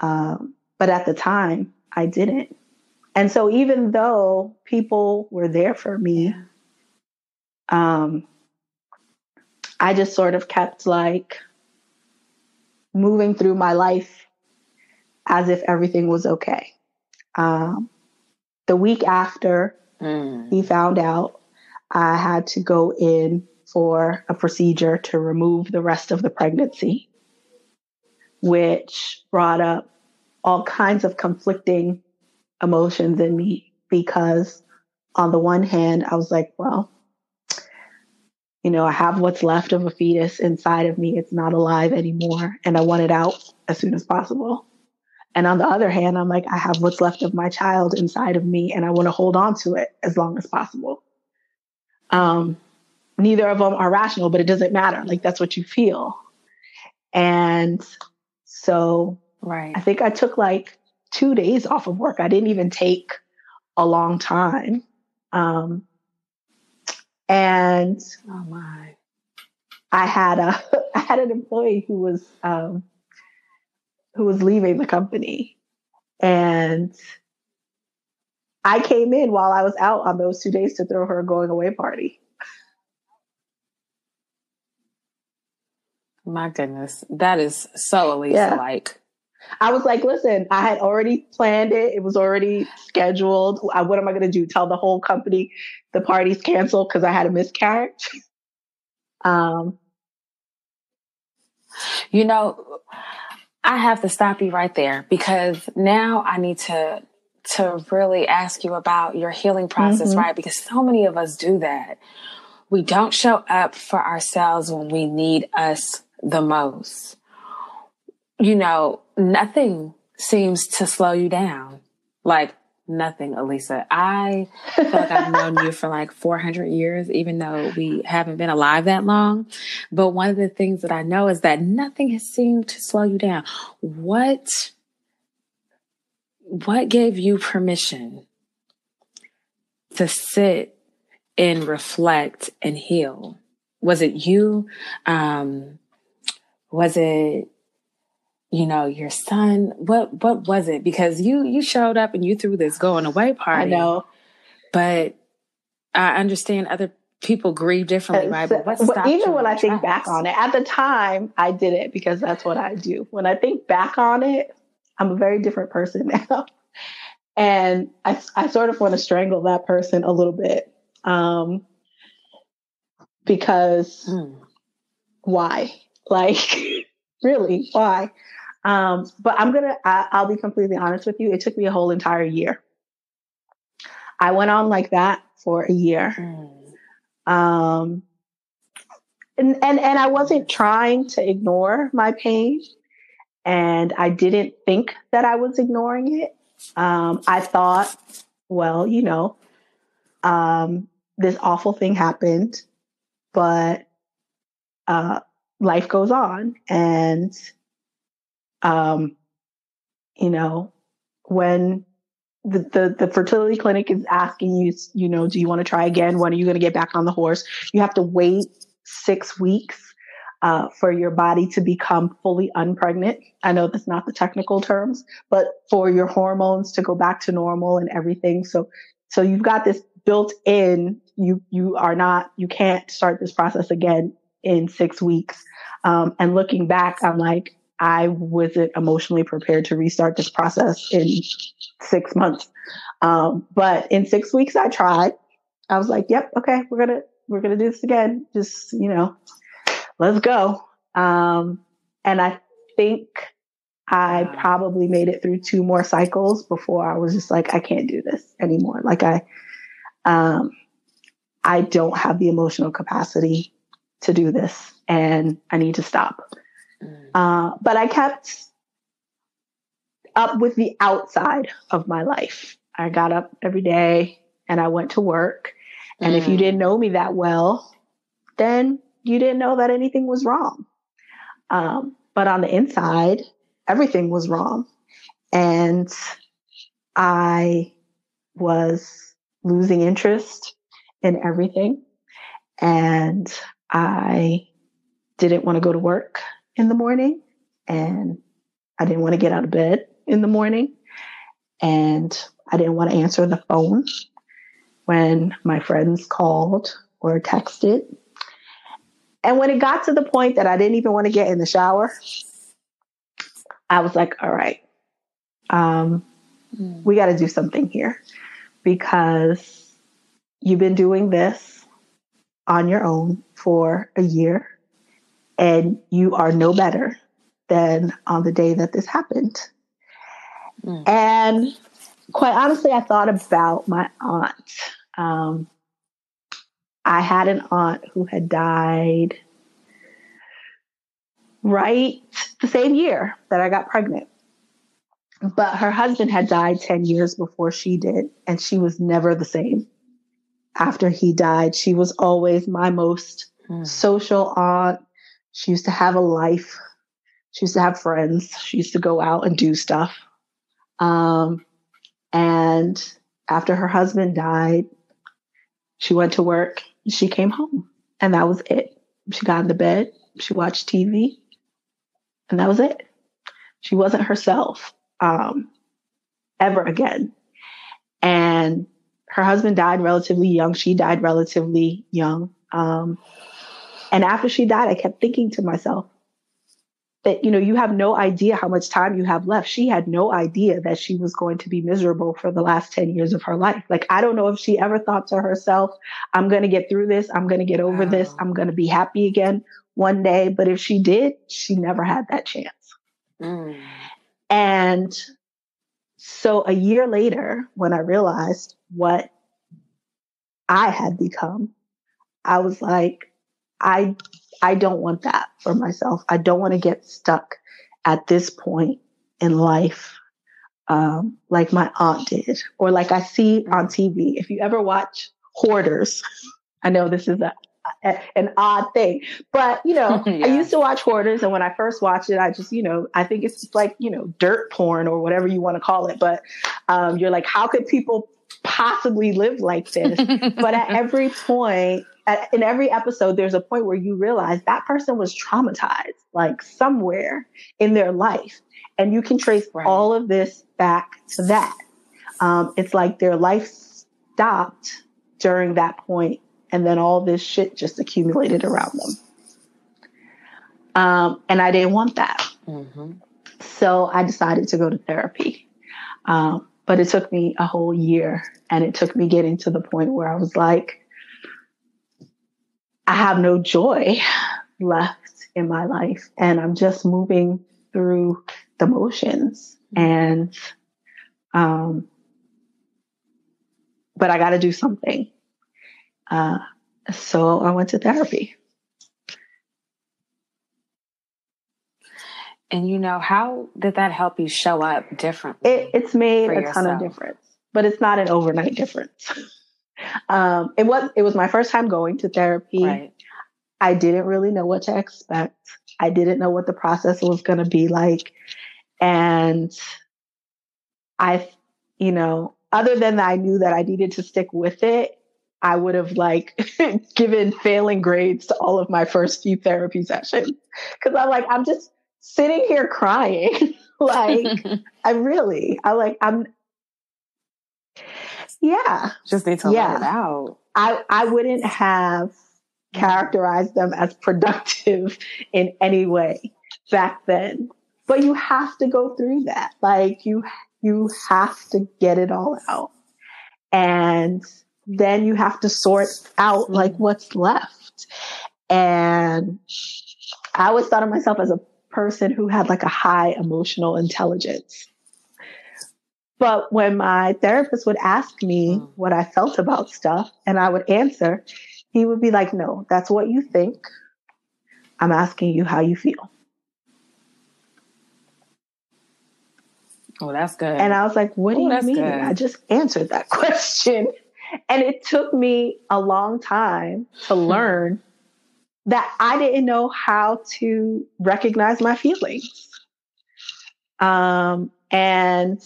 Um, but at the time, I didn't. And so even though people were there for me, um, I just sort of kept like moving through my life as if everything was okay. Um, the week after Mm. he found out, I had to go in for a procedure to remove the rest of the pregnancy, which brought up all kinds of conflicting emotions in me because, on the one hand, I was like, well, you know, I have what's left of a fetus inside of me. It's not alive anymore. And I want it out as soon as possible. And on the other hand, I'm like, I have what's left of my child inside of me and I want to hold on to it as long as possible. Um, neither of them are rational, but it doesn't matter. Like, that's what you feel. And so Right. I think I took like two days off of work. I didn't even take a long time. Um, and Oh my. I had a I had an employee who was um, who was leaving the company, and I came in while I was out on those two days to throw her a going away party. My goodness. That is so Alisa Yeah. like. I was like, listen, I had already planned it. It was already scheduled. I, what am I going to do? Tell the whole company the party's canceled because I had a miscarriage? Um, You know, I have to stop you right there because now I need to to really ask you about your healing process, Mhm. right? Because so many of us do that. We don't show up for ourselves when we need us the most. You know, nothing seems to slow you down. Like nothing, Alisa. I feel like I've known you for like 400 years, even though we haven't been alive that long. But one of the things that I know is that nothing has seemed to slow you down. What what gave you permission to sit and reflect and heal? Was it you? Um, was it you know your son? What what was it? Because you you showed up and you threw this going away party i know. But i understand other people grieve differently right? But what even when i think back on it at the time i did it because that's what i do. When i think back on it i'm a very different person now. And i, I sort of want to strangle that person a little bit um, because mm. why like really why um, but I'm gonna, I, I'll be completely honest with you. It took me a whole entire year. I went on like that for a year. Mm. Um, and, and, and I wasn't trying to ignore my pain and I didn't think that I was ignoring it. Um, I thought, well, you know, um, this awful thing happened, but, uh, life goes on and um, you know, when the, the, the fertility clinic is asking you, you know, do you want to try again? When are you going to get back on the horse? You have to wait six weeks uh, for your body to become fully unpregnant. I know that's not the technical terms, but for your hormones to go back to normal and everything. So, so you've got this built in. You you are not. You can't start this process again in six weeks. Um, and looking back, I'm like, I wasn't emotionally prepared to restart this process in six months. Um, but in six weeks, I tried. I was like, "Yep, okay, we're gonna we're gonna do this again. Just you know, let's go." Um, and I think I probably made it through two more cycles before I was just like, "I can't do this anymore." Like I, um, I don't have the emotional capacity to do this, and I need to stop. Mm. Uh, but I kept up with the outside of my life. I got up every day and I went to work. And mm. if you mm. didn't know me that well, then you didn't know that anything was wrong. Um, but on the inside, everything was wrong. And I was losing interest in everything. And I didn't want to go to work in the morning and I didn't want to get out of bed in the morning and I didn't want to answer the phone when my friends called or texted. And when it got to the point that I didn't even want to get in the shower, I was like, all right, um, mm. we got to do something here because you've been doing this on your own for a year and you are no better than on the day that this happened. Mm. And quite honestly, I thought about my aunt. Um, I had an aunt who had died right the same year that I got pregnant. But her husband had died 10 years before she did, and she was never the same. After he died, she was always my most mm. social aunt, she used to have a life. She used to have friends. She used to go out and do stuff. Um, and after her husband died, she went to work. She came home, and that was it. She got into bed. She watched TV, and that was it. She wasn't herself um, ever again. And her husband died relatively young. She died relatively young. Um, and after she died, I kept thinking to myself that, you know, you have no idea how much time you have left. She had no idea that she was going to be miserable for the last 10 years of her life. Like, I don't know if she ever thought to herself, I'm going to get through this. I'm going to get over wow. this. I'm going to be happy again one day. But if she did, she never had that chance. Mm. And so a year later, when I realized what I had become, I was like, I I don't want that for myself. I don't want to get stuck at this point in life um, like my aunt did, or like I see on TV. If you ever watch Hoarders, I know this is a an odd thing. But, you know, yeah. I used to watch Hoarders. And when I first watched it, I just, you know, I think it's just like, you know, dirt porn or whatever you want to call it. But um, you're like, how could people possibly live like this? but at every point, at, in every episode, there's a point where you realize that person was traumatized, like somewhere in their life. And you can trace right. all of this back to that. Um, it's like their life stopped during that point, and then all this shit just accumulated around them. Um, and I didn't want that. Mm-hmm. So I decided to go to therapy. Um, but it took me a whole year, and it took me getting to the point where I was like, I have no joy left in my life, and I'm just moving through the motions. And um, but I got to do something. Uh, so I went to therapy. And you know, how did that help you show up differently? It, it's made a yourself? ton of difference, but it's not an overnight difference. um, it was it was my first time going to therapy. Right. I didn't really know what to expect. I didn't know what the process was going to be like, and I, you know, other than that, I knew that I needed to stick with it. I would have like given failing grades to all of my first few therapy sessions because I'm like, I'm just sitting here crying. like, I really, I like, I'm, yeah, just need to yeah. let it out. I I wouldn't have characterized them as productive in any way back then. But you have to go through that. Like you you have to get it all out. And then you have to sort out like mm-hmm. what's left. And I always thought of myself as a person who had like a high emotional intelligence. But when my therapist would ask me mm. what I felt about stuff and I would answer, he would be like, No, that's what you think. I'm asking you how you feel. Oh, that's good. And I was like, what do oh, you mean? Good. I just answered that question. And it took me a long time to learn that I didn't know how to recognize my feelings. Um, and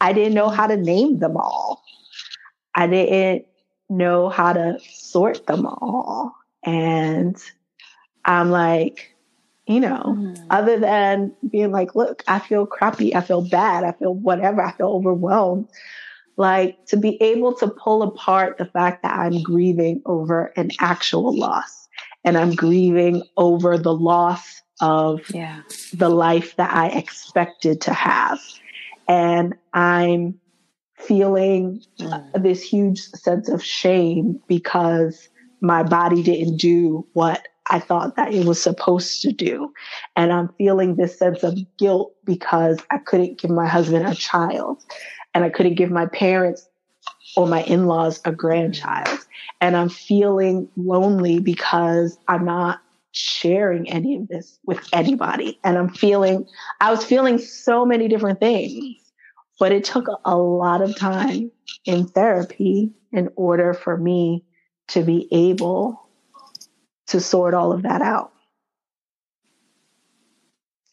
I didn't know how to name them all. I didn't know how to sort them all. And I'm like, you know, mm-hmm. other than being like, look, I feel crappy, I feel bad, I feel whatever, I feel overwhelmed. Like to be able to pull apart the fact that I'm grieving over an actual loss and I'm grieving over the loss of yeah. the life that I expected to have. And I'm feeling mm. this huge sense of shame because my body didn't do what I thought that it was supposed to do. And I'm feeling this sense of guilt because I couldn't give my husband a child and I couldn't give my parents or my in-laws a grandchild. And I'm feeling lonely because I'm not sharing any of this with anybody. And I'm feeling, I was feeling so many different things, but it took a lot of time in therapy in order for me to be able to sort all of that out.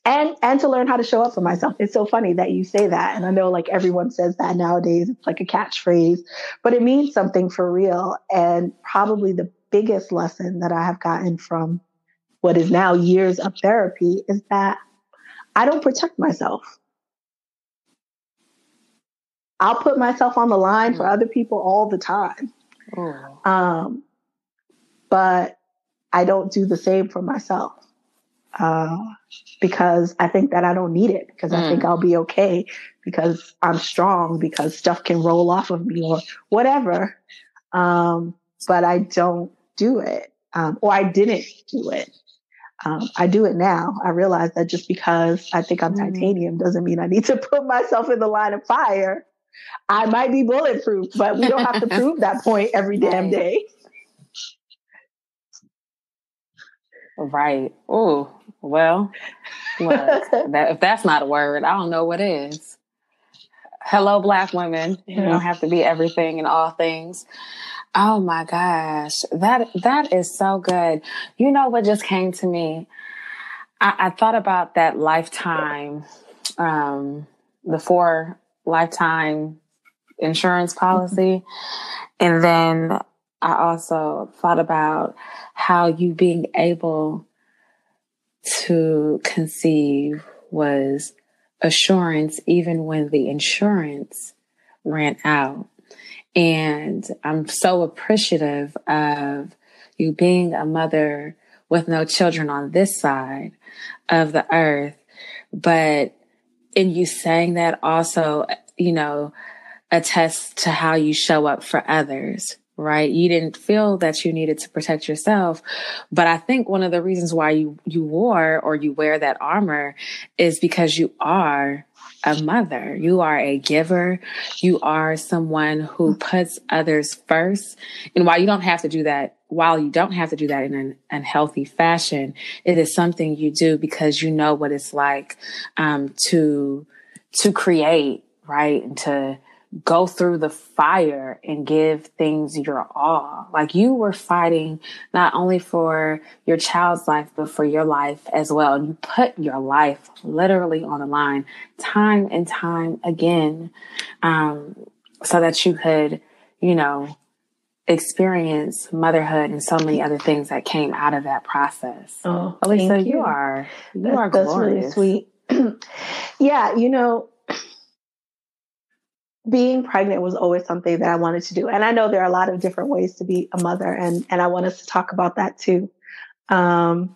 And and to learn how to show up for myself. It's so funny that you say that. And I know like everyone says that nowadays. It's like a catchphrase, but it means something for real. And probably the biggest lesson that I have gotten from what is now years of therapy is that I don't protect myself. I'll put myself on the line for mm. other people all the time. Oh. Um, but I don't do the same for myself uh, because I think that I don't need it because mm. I think mm. I'll be okay because I'm strong because stuff can roll off of me or whatever. Um, but I don't do it um, or I didn't do it. Um, I do it now. I realize that just because I think I'm mm. titanium doesn't mean I need to put myself in the line of fire. I might be bulletproof, but we don't have to prove that point every damn day. Right. Oh, well, that, if that's not a word, I don't know what is. Hello, Black women. You don't have to be everything and all things. Oh my gosh. That that is so good. You know what just came to me? I, I thought about that lifetime, um, the four lifetime insurance policy. And then I also thought about how you being able to conceive was assurance even when the insurance ran out. And I'm so appreciative of you being a mother with no children on this side of the earth. But in you saying that also, you know, attests to how you show up for others right? You didn't feel that you needed to protect yourself. But I think one of the reasons why you, you wore or you wear that armor is because you are a mother. You are a giver. You are someone who puts others first. And while you don't have to do that, while you don't have to do that in an unhealthy fashion, it is something you do because you know what it's like um, to to create, right, and to go through the fire and give things your all. Like you were fighting not only for your child's life, but for your life as well. And you put your life literally on the line time and time again, um, so that you could, you know, experience motherhood and so many other things that came out of that process. Oh, Alisa, you. you. are, you that's, are that's really sweet. yeah, you know, being pregnant was always something that I wanted to do. And I know there are a lot of different ways to be a mother, and, and I want us to talk about that too. Um,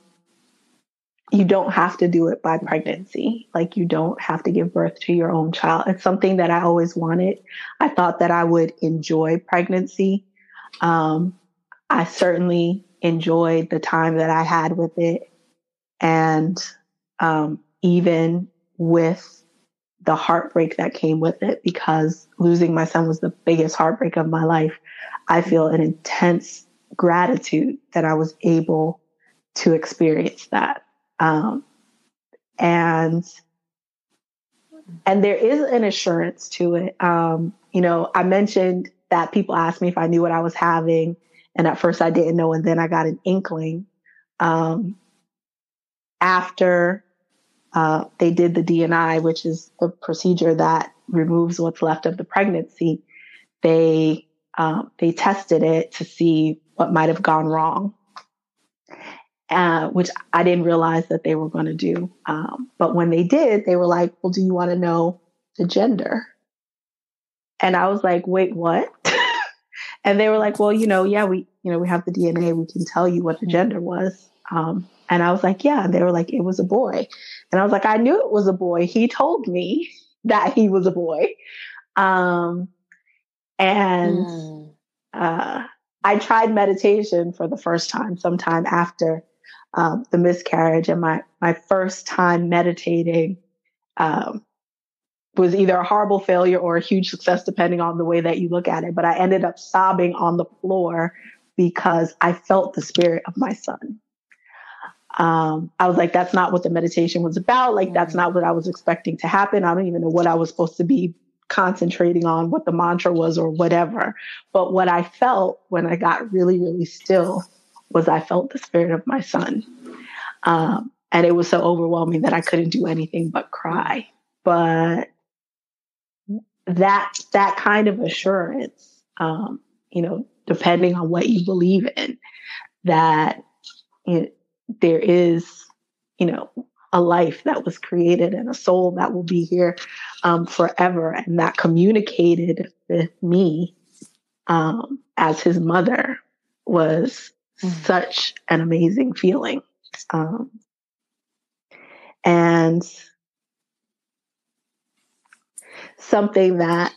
you don't have to do it by pregnancy. Like, you don't have to give birth to your own child. It's something that I always wanted. I thought that I would enjoy pregnancy. Um, I certainly enjoyed the time that I had with it. And um, even with the heartbreak that came with it because losing my son was the biggest heartbreak of my life. I feel an intense gratitude that I was able to experience that. Um, and and there is an assurance to it. Um, you know, I mentioned that people asked me if I knew what I was having, and at first I didn't know, and then I got an inkling. Um, after uh, they did the D&C, which is the procedure that removes what's left of the pregnancy. They um, they tested it to see what might have gone wrong, uh, which I didn't realize that they were going to do. Um, but when they did, they were like, "Well, do you want to know the gender?" And I was like, "Wait, what?" and they were like, "Well, you know, yeah, we you know we have the DNA. We can tell you what the gender was." Um, and I was like, "Yeah." And they were like, "It was a boy." And I was like, I knew it was a boy. He told me that he was a boy. Um, and mm. uh, I tried meditation for the first time sometime after um, the miscarriage. And my, my first time meditating um, was either a horrible failure or a huge success, depending on the way that you look at it. But I ended up sobbing on the floor because I felt the spirit of my son um, I was like, that's not what the meditation was about. Like, that's not what I was expecting to happen. I don't even know what I was supposed to be concentrating on, what the mantra was or whatever. But what I felt when I got really, really still was I felt the spirit of my son. Um, and it was so overwhelming that I couldn't do anything but cry. But that, that kind of assurance, um, you know, depending on what you believe in, that it, there is, you know, a life that was created and a soul that will be here um, forever and that communicated with me um, as his mother was mm. such an amazing feeling. Um, and something that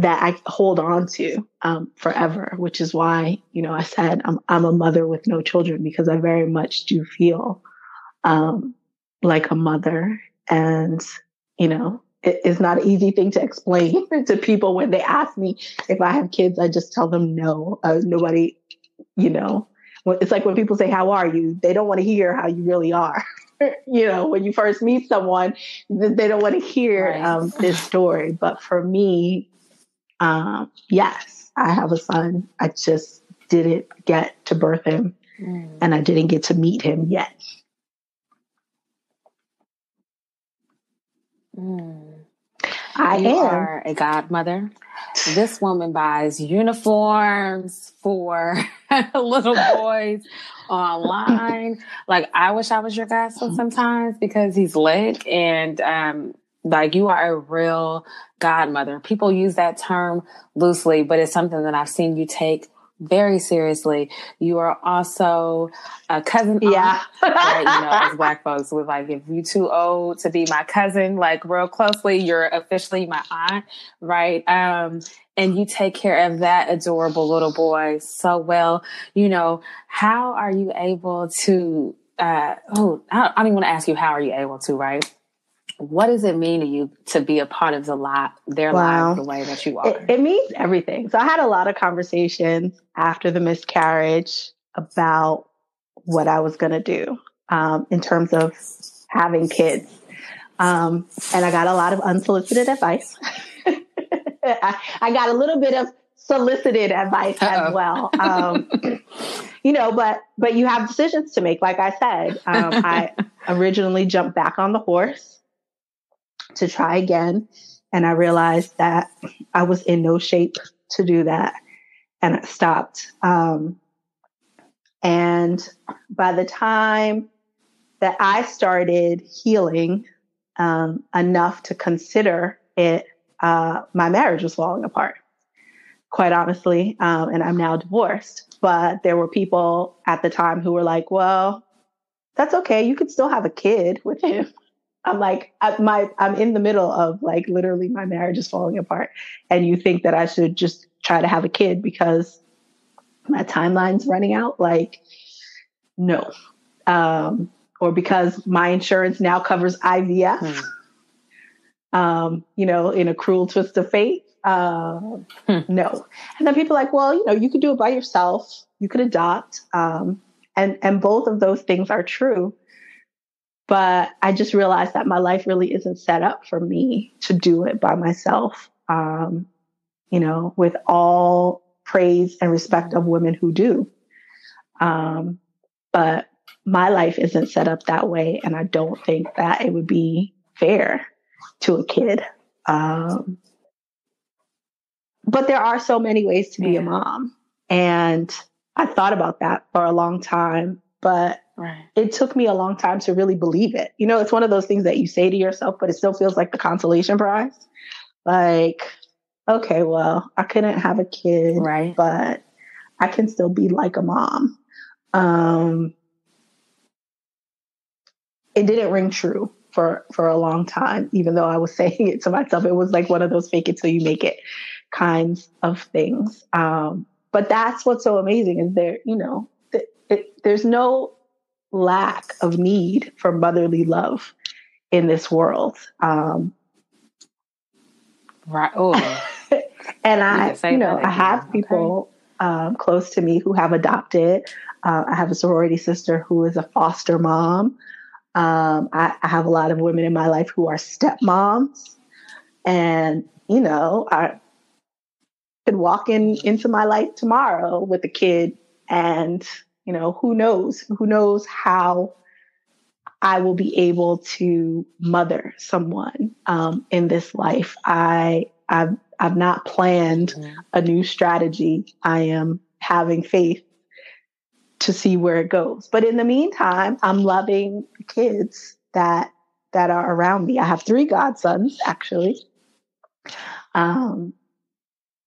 that I hold on to um, forever, which is why, you know, I said I'm, I'm a mother with no children because I very much do feel um, like a mother. And, you know, it, it's not an easy thing to explain to people when they ask me if I have kids. I just tell them no. Uh, nobody, you know, it's like when people say, How are you? They don't want to hear how you really are. you know, when you first meet someone, they don't want to hear right. um, this story. But for me, um, yes, I have a son. I just didn't get to birth him mm. and I didn't get to meet him yet. Mm. I you am. are a godmother. This woman buys uniforms for little boys online. like I wish I was your godson sometimes because he's lit and um like you are a real godmother. People use that term loosely, but it's something that I've seen you take very seriously. You are also a cousin. Yeah. right? You know, as black folks with like, if you too old to be my cousin, like real closely, you're officially my aunt, right? Um, and you take care of that adorable little boy so well. You know, how are you able to, uh, oh, I don't even want to ask you, how are you able to, right? What does it mean to you to be a part of the lot, their wow. lives the way that you are? It, it, means everything. So I had a lot of conversations after the miscarriage about what I was going to do um, in terms of having kids. Um, and I got a lot of unsolicited advice. I, I, got a little bit of solicited advice Uh-oh. as well. Um, you know, but but you have decisions to make. Like I said, um, I originally jumped back on the horse to try again. And I realized that I was in no shape to do that. And I stopped. Um, and by the time that I started healing um, enough to consider it, uh, my marriage was falling apart, quite honestly. Um, and I'm now divorced. But there were people at the time who were like, well, that's okay. You could still have a kid with him. I'm like, I, my, I'm in the middle of like literally my marriage is falling apart. And you think that I should just try to have a kid because my timeline's running out? Like, no. Um, or because my insurance now covers IVF. Hmm. Um, you know, in a cruel twist of fate. Uh, hmm. No. And then people are like, well, you know, you could do it by yourself. You could adopt. Um, and, and both of those things are true. But I just realized that my life really isn't set up for me to do it by myself. Um, you know, with all praise and respect of women who do. Um, but my life isn't set up that way. And I don't think that it would be fair to a kid. Um, but there are so many ways to be a mom. And I thought about that for a long time, but Right. It took me a long time to really believe it. You know, it's one of those things that you say to yourself, but it still feels like the consolation prize. Like, okay, well, I couldn't have a kid, right. but I can still be like a mom. Um, it didn't ring true for for a long time, even though I was saying it to myself. It was like one of those fake it till you make it kinds of things. Um, but that's what's so amazing is there, you know, th- it, there's no lack of need for motherly love in this world. Um, right. Oh. and I, you know, I have people okay. um, close to me who have adopted. Uh, I have a sorority sister who is a foster mom. Um, I, I, have a lot of women in my life who are stepmoms. And, you know, I could walk in into my life tomorrow with a kid and you know, who knows? Who knows how I will be able to mother someone um, in this life. I I've I've not planned mm-hmm. a new strategy. I am having faith to see where it goes. But in the meantime, I'm loving kids that that are around me. I have three godsons actually. Um,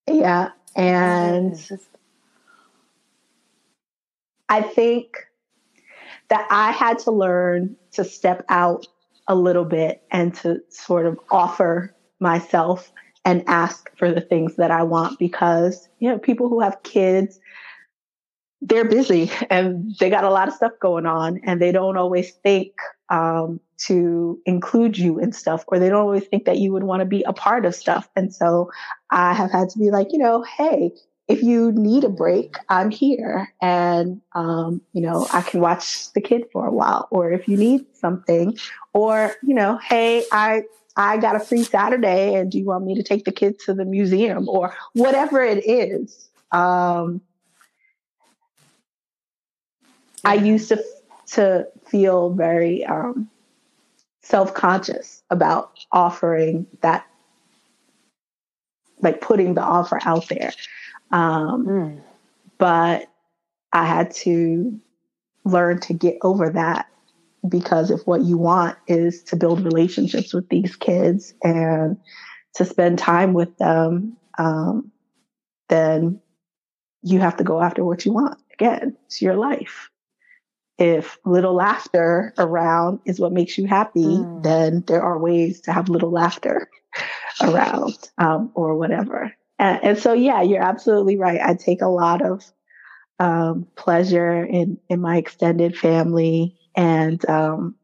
yeah, and I think that I had to learn to step out a little bit and to sort of offer myself and ask for the things that I want because, you know, people who have kids, they're busy and they got a lot of stuff going on and they don't always think um, to include you in stuff or they don't always think that you would want to be a part of stuff. And so I have had to be like, you know, hey, if you need a break, I'm here and, um, you know, I can watch the kid for a while. Or if you need something, or, you know, hey, I, I got a free Saturday and do you want me to take the kids to the museum or whatever it is. Um, I used to to feel very um, self conscious about offering that, like putting the offer out there. Um, mm. But I had to learn to get over that because if what you want is to build relationships with these kids and to spend time with them, um, then you have to go after what you want. Again, it's your life. If little laughter around is what makes you happy, mm. then there are ways to have little laughter around um, or whatever. And, and so, yeah, you're absolutely right. I take a lot of um, pleasure in in my extended family, and um,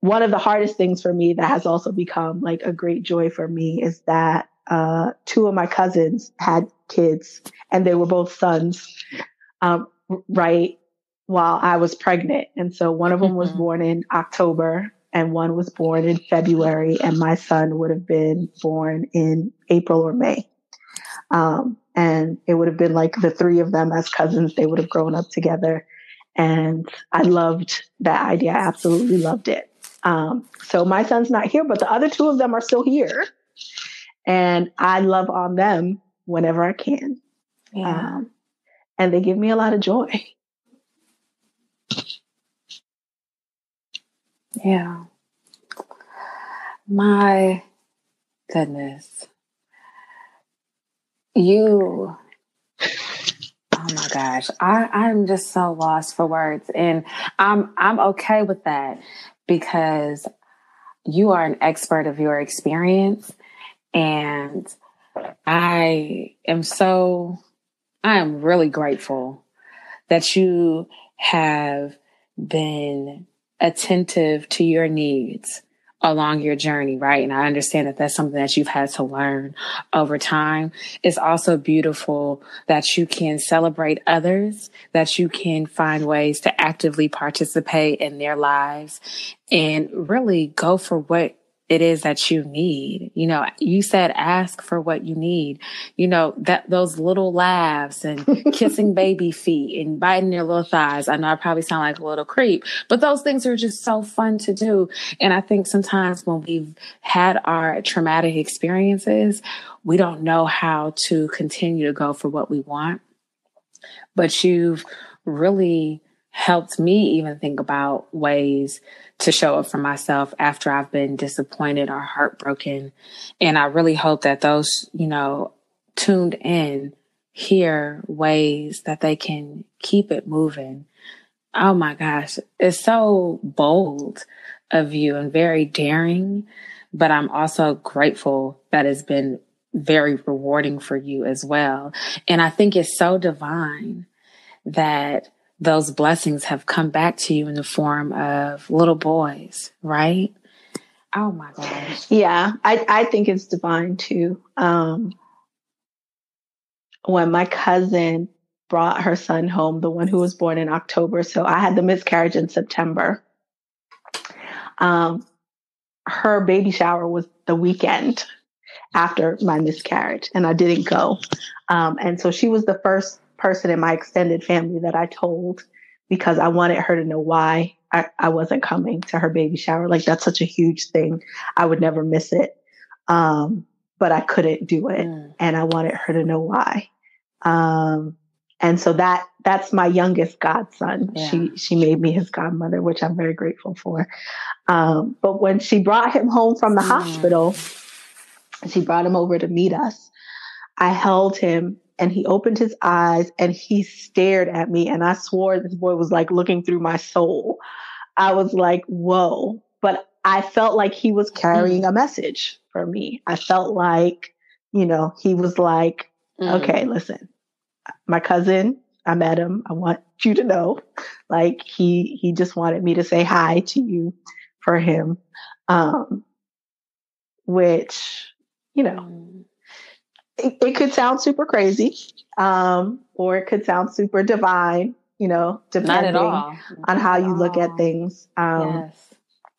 one of the hardest things for me that has also become like a great joy for me is that uh, two of my cousins had kids, and they were both sons, um, right while I was pregnant, and so one of them was mm-hmm. born in October. And one was born in February, and my son would have been born in April or May. Um, and it would have been like the three of them as cousins. They would have grown up together. And I loved that idea. I absolutely loved it. Um, so my son's not here, but the other two of them are still here. And I love on them whenever I can. Yeah. Um, and they give me a lot of joy. Yeah. My goodness you oh my gosh i i'm just so lost for words and i'm i'm okay with that because you are an expert of your experience and i am so i am really grateful that you have been attentive to your needs along your journey, right? And I understand that that's something that you've had to learn over time. It's also beautiful that you can celebrate others, that you can find ways to actively participate in their lives and really go for what it is that you need. You know, you said ask for what you need. You know, that those little laughs and kissing baby feet and biting their little thighs. I know I probably sound like a little creep, but those things are just so fun to do. And I think sometimes when we've had our traumatic experiences, we don't know how to continue to go for what we want. But you've really helped me even think about ways to show up for myself after I've been disappointed or heartbroken. And I really hope that those, you know, tuned in hear ways that they can keep it moving. Oh my gosh, it's so bold of you and very daring, but I'm also grateful that it's been very rewarding for you as well. And I think it's so divine that those blessings have come back to you in the form of little boys, right? Oh my gosh. Yeah, I, I think it's divine too. Um, when my cousin brought her son home, the one who was born in October, so I had the miscarriage in September. Um, her baby shower was the weekend after my miscarriage, and I didn't go. Um, and so she was the first person in my extended family that I told because I wanted her to know why I, I wasn't coming to her baby shower. Like that's such a huge thing. I would never miss it. Um, but I couldn't do it. Mm. And I wanted her to know why. Um, and so that that's my youngest godson. Yeah. She she made me his godmother, which I'm very grateful for. Um, but when she brought him home from the mm. hospital, she brought him over to meet us. I held him and he opened his eyes and he stared at me and I swore this boy was like looking through my soul. I was like, whoa. But I felt like he was carrying mm. a message for me. I felt like, you know, he was like, mm. okay, listen, my cousin, I met him. I want you to know, like he, he just wanted me to say hi to you for him. Um, which, you know, mm it, it could sound super crazy, um, or it could sound super divine, you know, depending on how you look at things. Um, yes.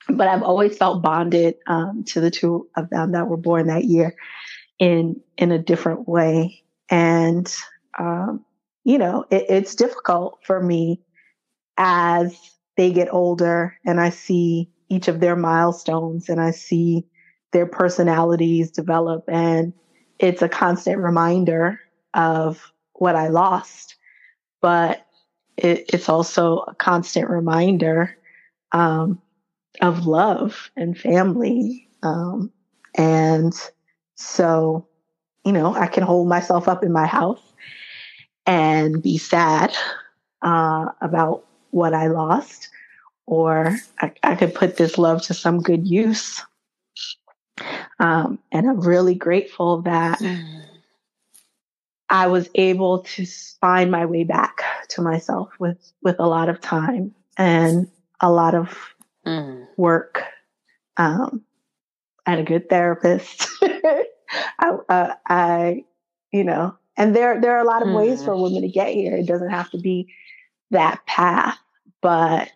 but I've always felt bonded um, to the two of them that were born that year in in a different way. And um, you know, it, it's difficult for me as they get older and I see each of their milestones and I see their personalities develop. And it's a constant reminder of what I lost. But it, it's also a constant reminder um, of love and family. Um, and so, you know, I can hold myself up in my house and be sad uh, about what I lost, or I, I, could put this love to some good use. Um, and I'm really grateful that I was able to find my way back to myself with with a lot of time and a lot of mm. work. Um, I had a good therapist. I, uh, I, you know, and there there are a lot of mm. ways for women to get here. It doesn't have to be that path, but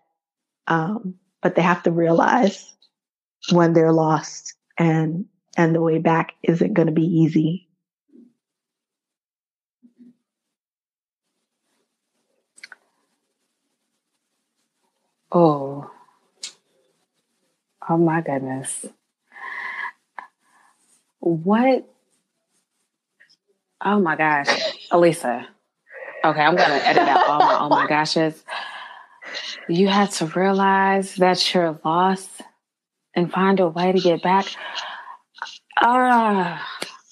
um, but they have to realize when they're lost and and the way back isn't going to be easy. Oh. Oh my goodness. What? Oh my gosh. Alisa. Okay, I'm to edit out all my oh my goshes. You have to realize that you're lost and find a way to get back. Ah,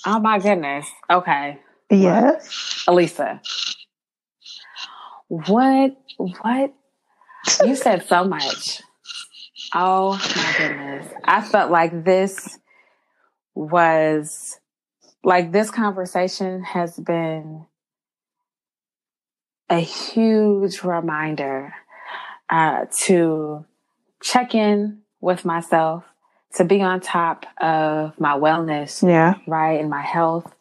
uh, oh my goodness. Okay. Yes. Alisa. What, what? You said so much. Oh my goodness. I felt like this was like this conversation has been a huge reminder uh, to check in with myself, to be on top of my wellness, yeah, right, and my health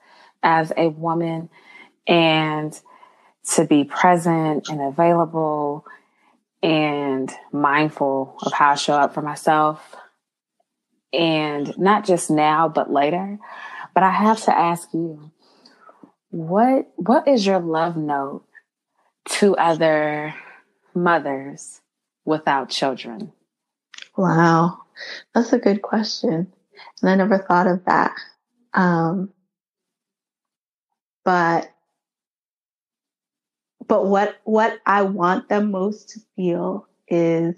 as a woman, and to be present and available and mindful of how I show up for myself. And not just now, but later. But I have to ask you, what what is your love note to other mothers without children? Wow, that's a good question. And I never thought of that. Um, but but what what I want them most to feel is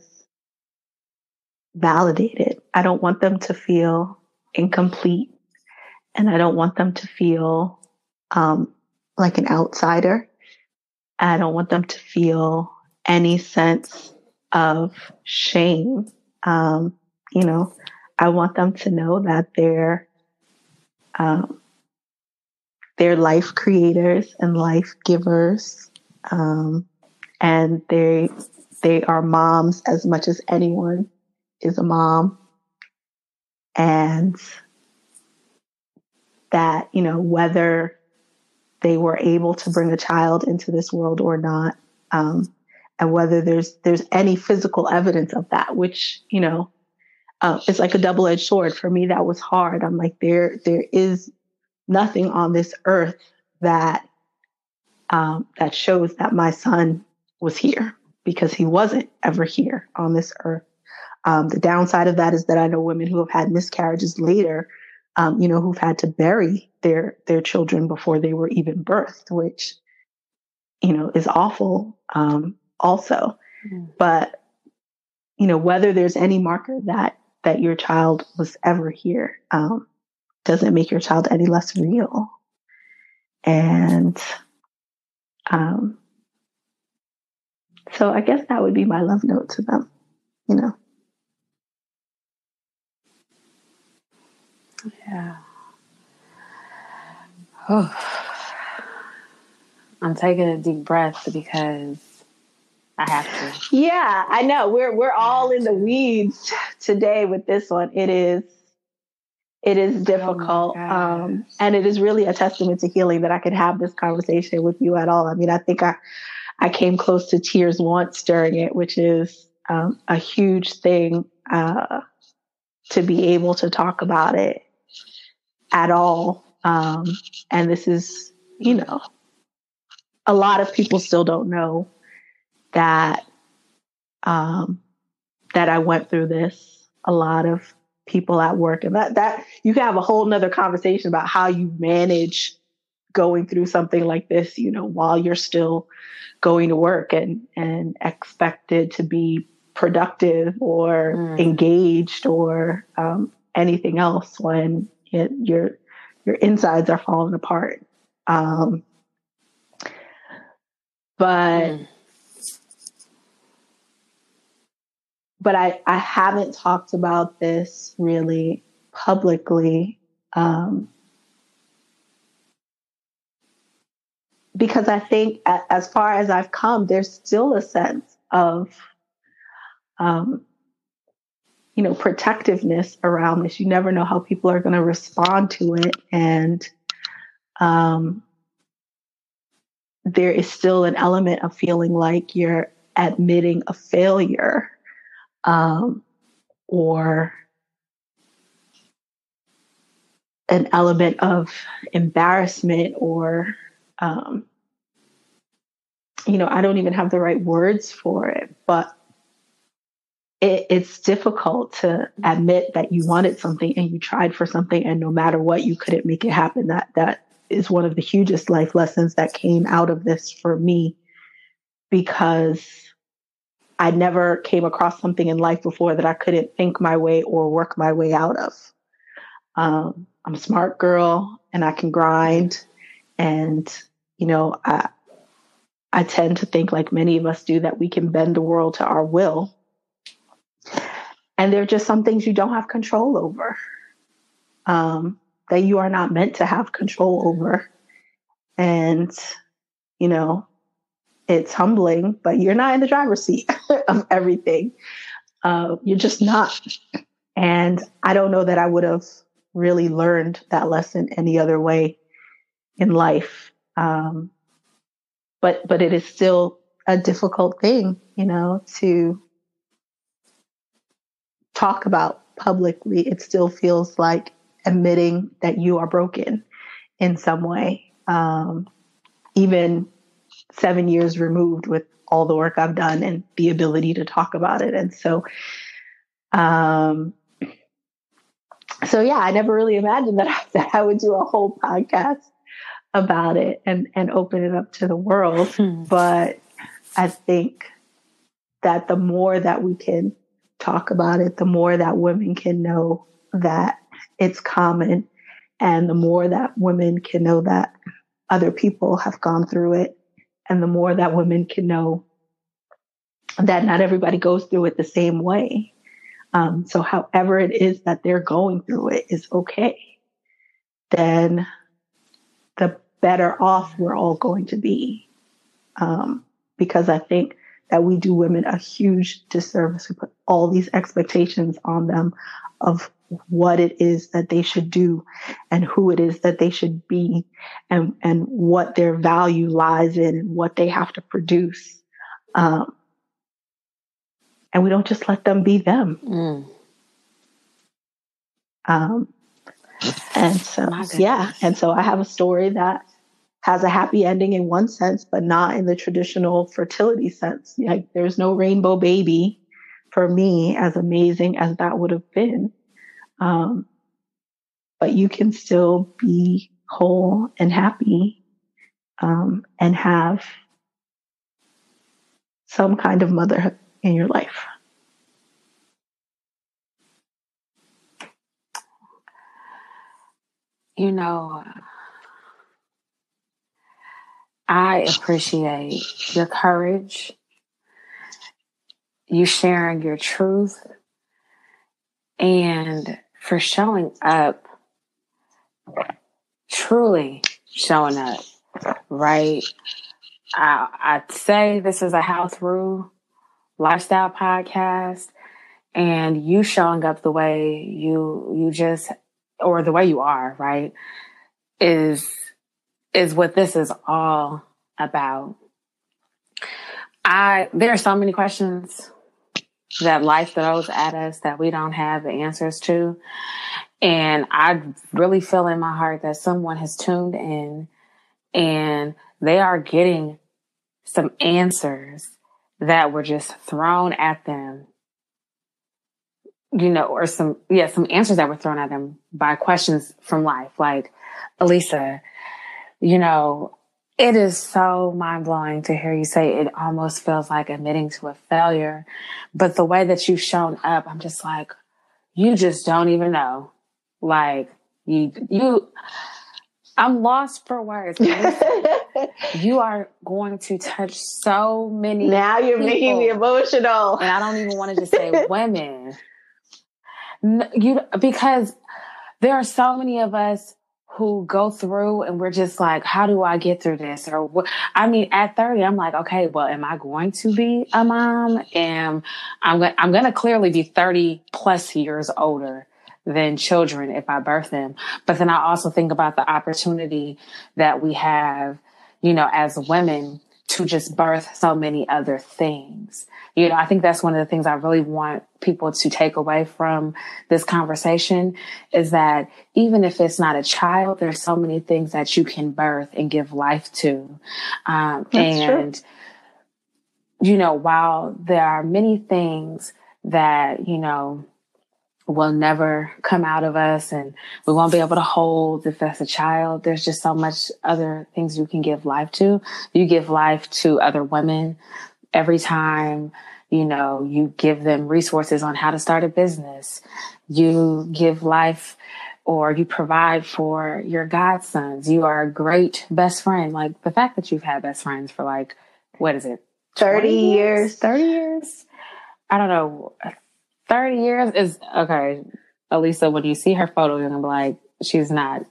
validated. I don't want them to feel incomplete, and I don't want them to feel um, like an outsider. I don't want them to feel any sense of shame. Um, you know, I want them to know that they're um, they're life creators and life givers, um, and they they are moms as much as anyone is a mom, and that you know whether they were able to bring a child into this world or not, um, and whether there's there's any physical evidence of that, which you know uh, it's like a double edged sword. For me, that was hard. I'm like there there is nothing on this earth that um, that shows that my son was here because he wasn't ever here on this earth. Um, the downside of that is that I know women who have had miscarriages later um, you know, who've had to bury their their children before they were even birthed, which you know is awful. Um, also, mm. but you know, whether there's any marker that that your child was ever here um, doesn't make your child any less real. And um, so I guess that would be my love note to them, you know. Yeah. Oh. I'm taking a deep breath because I have to. Yeah, I know. We're we're all in the weeds today with this one. It is it is oh difficult. Oh um, and it is really a testament to healing that I could have this conversation with you at all. I mean, I think I I came close to tears once during it, which is um, a huge thing uh, to be able to talk about it at all. Um, and this is, you know, a lot of people still don't know that um, that I went through this. A lot of people at work, and that that you can have a whole nother conversation about how you manage going through something like this. You know, while you're still going to work and and expected to be productive or mm. engaged or um, anything else when it, your your insides are falling apart. Um, but mm. But I I haven't talked about this really publicly. Um, because I think as far as I've come, there's still a sense of um, you know, protectiveness around this. You never know how people are going to respond to it. And um, there is still an element of feeling like you're admitting a failure um, or an element of embarrassment or um, you know i don't even have the right words for it but it, it's difficult to admit that you wanted something and you tried for something and no matter what you couldn't make it happen. That that is one of the hugest life lessons that came out of this for me because I never came across something in life before that I couldn't think my way or work my way out of. Um, I'm a smart girl and I can grind and you know I I tend to think like many of us do that we can bend the world to our will and there are just some things you don't have control over um, that you are not meant to have control over. And, you know, it's humbling, but you're not in the driver's seat of everything. Uh, you're just not. And I don't know that I would have really learned that lesson any other way in life. Um, but but it is still a difficult thing, you know, to talk about publicly, it still feels like admitting that you are broken in some way. Um, even seven years removed with all the work I've done and the ability to talk about it. And so, um, so yeah, I never really imagined that I, that I would do a whole podcast about it and, and open it up to the world. Hmm. But I think that the more that we can talk about it, the more that women can know that it's common and the more that women can know that other people have gone through it and the more that women can know that not everybody goes through it the same way. Um, so however it is that they're going through it is okay, then the better off we're all going to be. Um, because I think that we do women a huge disservice. We put all these expectations on them of what it is that they should do and who it is that they should be and, and what their value lies in and what they have to produce. Um, and we don't just let them be them. Mm. Um, and so, yeah. And so I have a story that has a happy ending in one sense, but not in the traditional fertility sense. Like there's no rainbow baby for me, as amazing as that would have been. Um, but you can still be whole and happy um, and have some kind of motherhood in your life. You know, I appreciate your courage, you sharing your truth, and for showing up, truly showing up, right? I, I'd say this is a house rule lifestyle podcast and you showing up the way you you just or the way you are right is is what this is all about. I there are so many questions that life throws at us that we don't have the answers to. And I really feel in my heart that someone has tuned in and they are getting some answers that were just thrown at them. You know, or some, yeah, some answers that were thrown at them by questions from life. Like, Alisa, you know, it is so mind blowing to hear you say it almost feels like admitting to a failure. But the way that you've shown up, I'm just like, you just don't even know. Like, you, you, I'm lost for words. you are going to touch so many. Now you're people, making me emotional. And I don't even want to just say women. You, because there are so many of us who go through and we're just like, how do I get through this? Or what? I mean, at 30, I'm like, okay, well, am I going to be a mom? Am I'm going, I'm going to clearly be 30 plus years older than children if I birth them. But then I also think about the opportunity that we have, you know, as women to just birth so many other things. You know, I think that's one of the things I really want people to take away from this conversation is that even if it's not a child, there's so many things that you can birth and give life to. Um, and, true. you know, while there are many things that, you know, will never come out of us and we won't be able to hold if that's a child. There's just so much other things you can give life to. You give life to other women every time, you know, you give them resources on how to start a business. You give life or you provide for your godsons. You are a great best friend. Like the fact that you've had best friends for like, what is it? 30 years? years? 30 years? I don't know 30 years is okay. Alisa, when you see her photo, you're gonna be like, she's not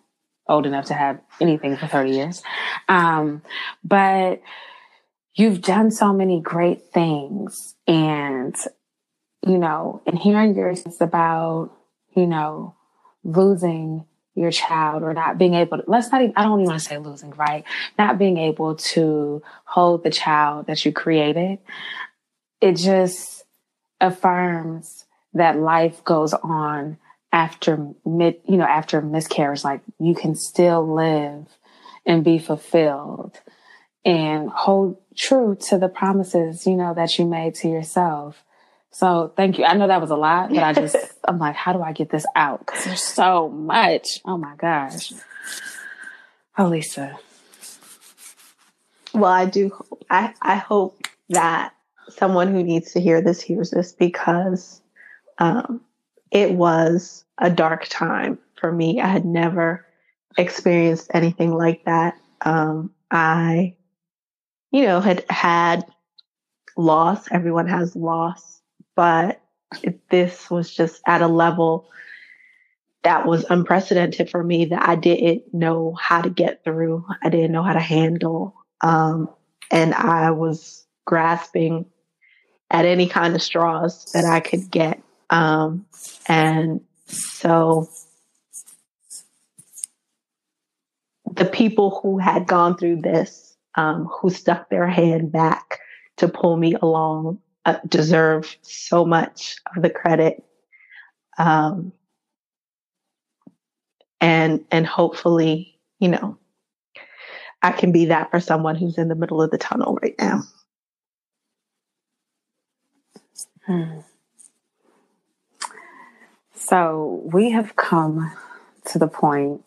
old enough to have anything for 30 years. Um, but you've done so many great things and, you know, and hearing yours is about, you know, losing your child or not being able to, let's not even, I don't even want to say losing, right? Not being able to hold the child that you created. It just affirms that life goes on after mid, you know, after miscarriage, like you can still live and be fulfilled and hold true to the promises, you know, that you made to yourself. So thank you. I know that was a lot, but I just, I'm like, how do I get this out? Cause there's so much. Oh my gosh. Oh, Lisa. Well, I do. I, I hope that someone who needs to hear this hears this because um, it was a dark time for me. I had never experienced anything like that. Um, I, you know, had had loss. Everyone has loss, but it, this was just at a level that was unprecedented for me that I didn't know how to get through. I didn't know how to handle. Um, and I was grasping at any kind of straws that I could get. Um, and so the people who had gone through this, um, who stuck their hand back to pull me along, uh, deserve so much of the credit. Um, and, and hopefully, you know, I can be that for someone who's in the middle of the tunnel right now. Hmm. So we have come to the point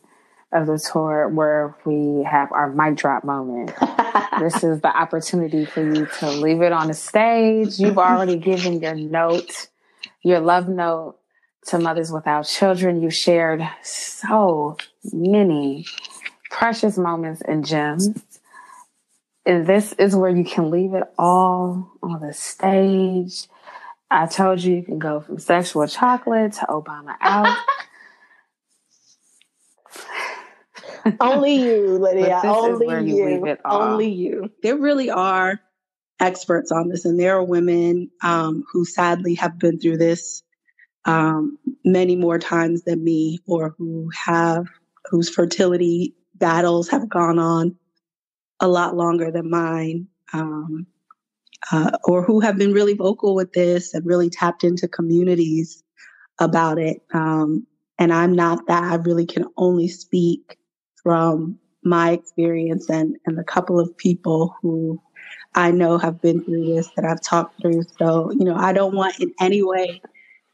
of the tour where we have our mic drop moment. this is the opportunity for you to leave it on the stage. You've already given your note, your love note to Mothers Without Children. You shared so many precious moments and gems. And this is where you can leave it all on the stage I told you you can go from sexual chocolate to Obama out. Only you, Lydia. Only you. you Only you. There really are experts on this, and there are women um, who sadly have been through this um, many more times than me, or who have whose fertility battles have gone on a lot longer than mine. Um, uh, or who have been really vocal with this and really tapped into communities about it. Um, and I'm not that. I really can only speak from my experience and, and the couple of people who I know have been through this that I've talked through. So, you know, I don't want in any way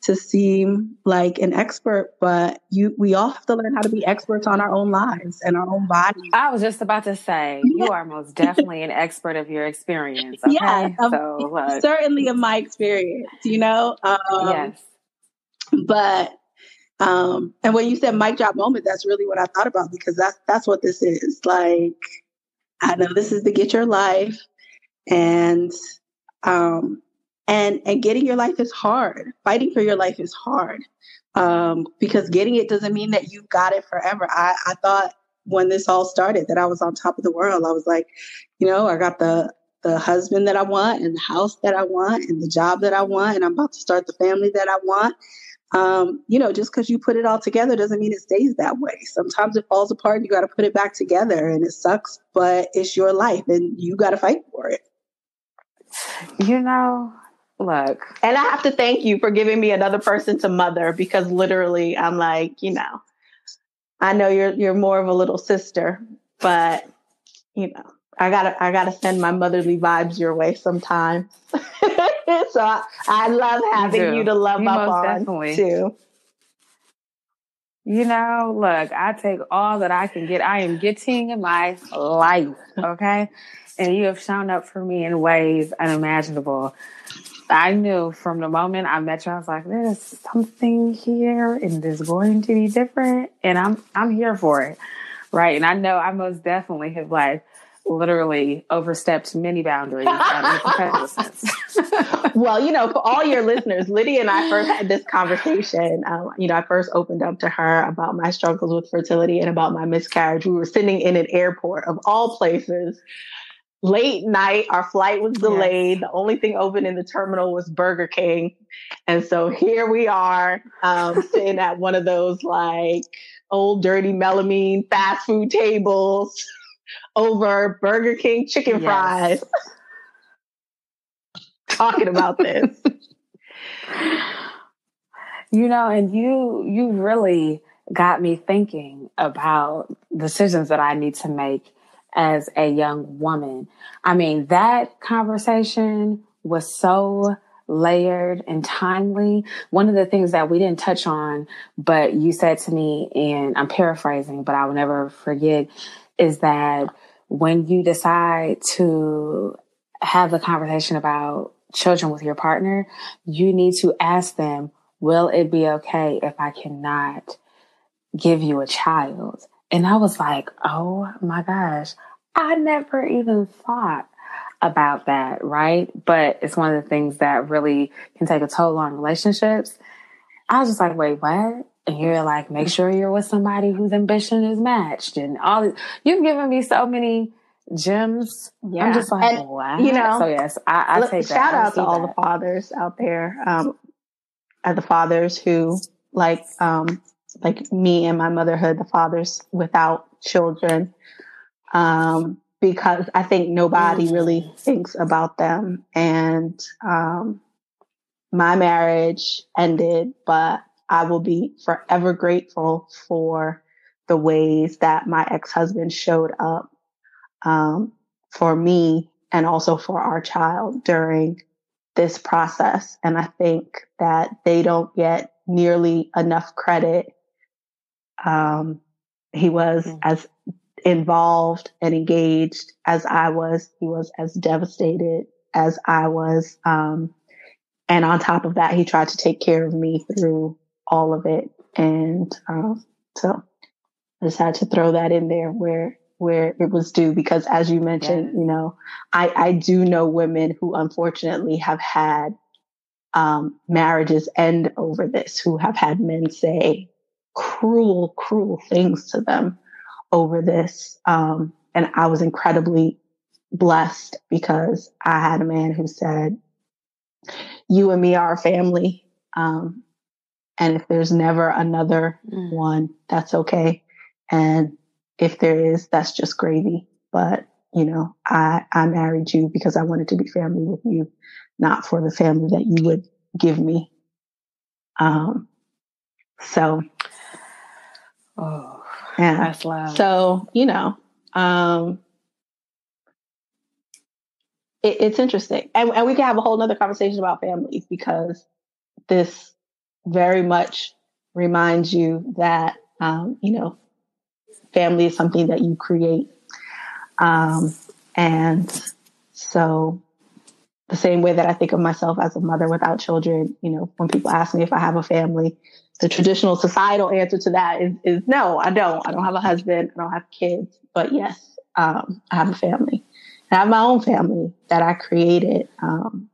to seem like an expert, but you we all have to learn how to be experts on our own lives and our own bodies. I was just about to say you are most definitely an expert of your experience. Okay? Yeah, so look. certainly of my experience. You know, um, yes. But um, and when you said mic drop moment, that's really what I thought about because that's that's what this is. Like, I know this is to get your life, and um, and and getting your life is hard. Fighting for your life is hard. Um, because getting it doesn't mean that you've got it forever. I, I thought when this all started that i was on top of the world. I was like you know i got the the husband that i want and the house that i want and the job that i want and i'm about to start the family that i want. Um, you know just because you put it all together doesn't mean it stays that way. Sometimes it falls apart and you got to put it back together and it sucks but it's your life and you got to fight for it. You know Look. And I have to thank you for giving me another person to mother because literally I'm like, you know, I know you're you're more of a little sister, but you know, I gotta I gotta send my motherly vibes your way sometime. so I, I, love having you, you to love you up on definitely. too. You know, look, I take all that I can get. I am getting my life, okay? and you have shown up for me in ways unimaginable. I knew from the moment I met you, I was like, there's something here and it's going to be different. And I'm I'm here for it. Right. And I know I most definitely have like literally overstepped many boundaries well, you know, for all your listeners, Lydia and I first had this conversation. Um, you know, I first opened up to her about my struggles with fertility and about my miscarriage. We were sitting in an airport of all places late night. Our flight was delayed. Yes. The only thing open in the terminal was Burger King. And so here we are, um, sitting at one of those like old dirty melamine fast food tables over Burger King chicken yes. fries. Talking about this. You know, and you you really got me thinking about decisions that I need to make as a young woman. I mean, that conversation was so layered and timely. One of the things that we didn't touch on, but you said to me, and I'm paraphrasing, but I will never forget, is that when you decide to have the conversation about children with your partner, you need to ask them, will it be okay if I cannot give you a child? And I was like, oh my gosh, I never even thought about that, right? But it's one of the things that really can take a toll on relationships. I was just like, wait, what? And you're like, make sure you're with somebody whose ambition is matched and all this. You've given me so many gems. Yeah. I'm just like, and, wow. You know, so yes, I, I look, take that. Shout out to all that. the fathers out there, um, the fathers who like, um, like me and my motherhood, the fathers without children um, because I think nobody really thinks about them. And um, my marriage ended, but I will be forever grateful for the ways that my ex husband showed up um, for me and also for our child during this process. And I think that they don't get nearly enough credit. Um, he was mm. as involved and engaged as I was. He was as devastated as I was. Um, and on top of that, he tried to take care of me through all of it. And um, so I just had to throw that in there where where it was due because as you mentioned, yeah. you know, I, I do know women who unfortunately have had um, marriages end over this, who have had men say cruel, cruel things to them over this. Um, and I was incredibly blessed because I had a man who said, You and me are a family. Um, and if there's never another mm. one, that's okay. And if there is, that's just gravy. But you know, I, I married you because I wanted to be family with you, not for the family that you would give me. Um, so, oh, yeah. That's loud. So, you know, um, it, it's interesting. And, and we can have a whole other conversation about families because this very much reminds you that, um, you know, family is something that you create. Um, and so the same way that I think of myself as a mother without children, you know, when people ask me if I have a family, the traditional societal answer to that is, is no, I don't. I don't have a husband. I don't have kids. But yes, um, I have a family. I have my own family that I created, um,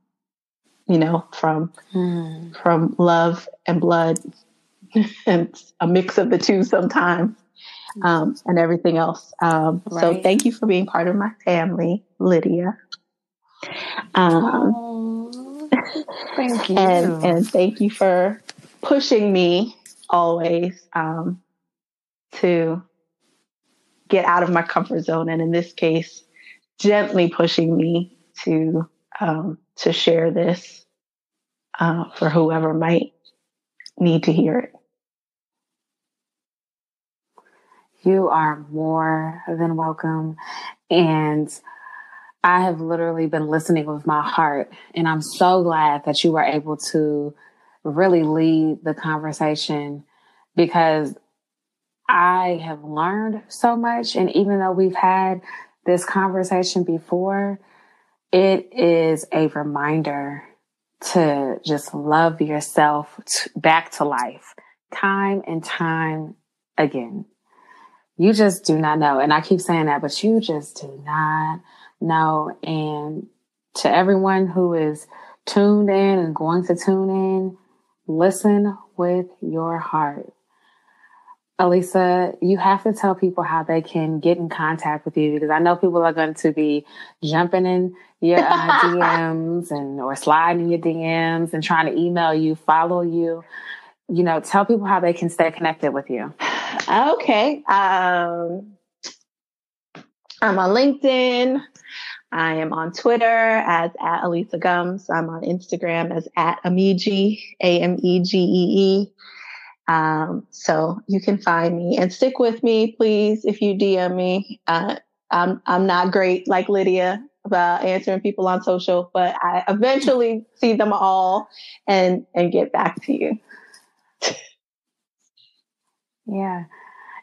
you know, from mm. from love and blood, and a mix of the two sometimes, um, and everything else. Um, right. So thank you for being part of my family, Lydia. Um, thank you, and and thank you for pushing me always um, to get out of my comfort zone, and in this case gently pushing me to um, to share this uh, for whoever might need to hear it. You are more than welcome. And I have literally been listening with my heart. And I'm so glad that you were able to really lead the conversation because I have learned so much. And even though we've had this conversation before, it is a reminder to just love yourself t- back to life time and time again. You just do not know. And I keep saying that, but you just do not know. And to everyone who is tuned in and going to tune in, listen with your heart. Alisa, you have to tell people how they can get in contact with you because I know people are going to be jumping in your uh, DMs and or sliding your DMs and trying to email you, follow you. You know, tell people how they can stay connected with you. Okay. Um, I'm on LinkedIn. I am on Twitter as at Alisa Gumbs. I'm on Instagram as at Amegee, A M E G E E. Um, so you can find me and stick with me, please, if you DM me. Uh, I'm, I'm not great like Lydia about answering people on social, but I eventually see them all and, and get back to you. yeah.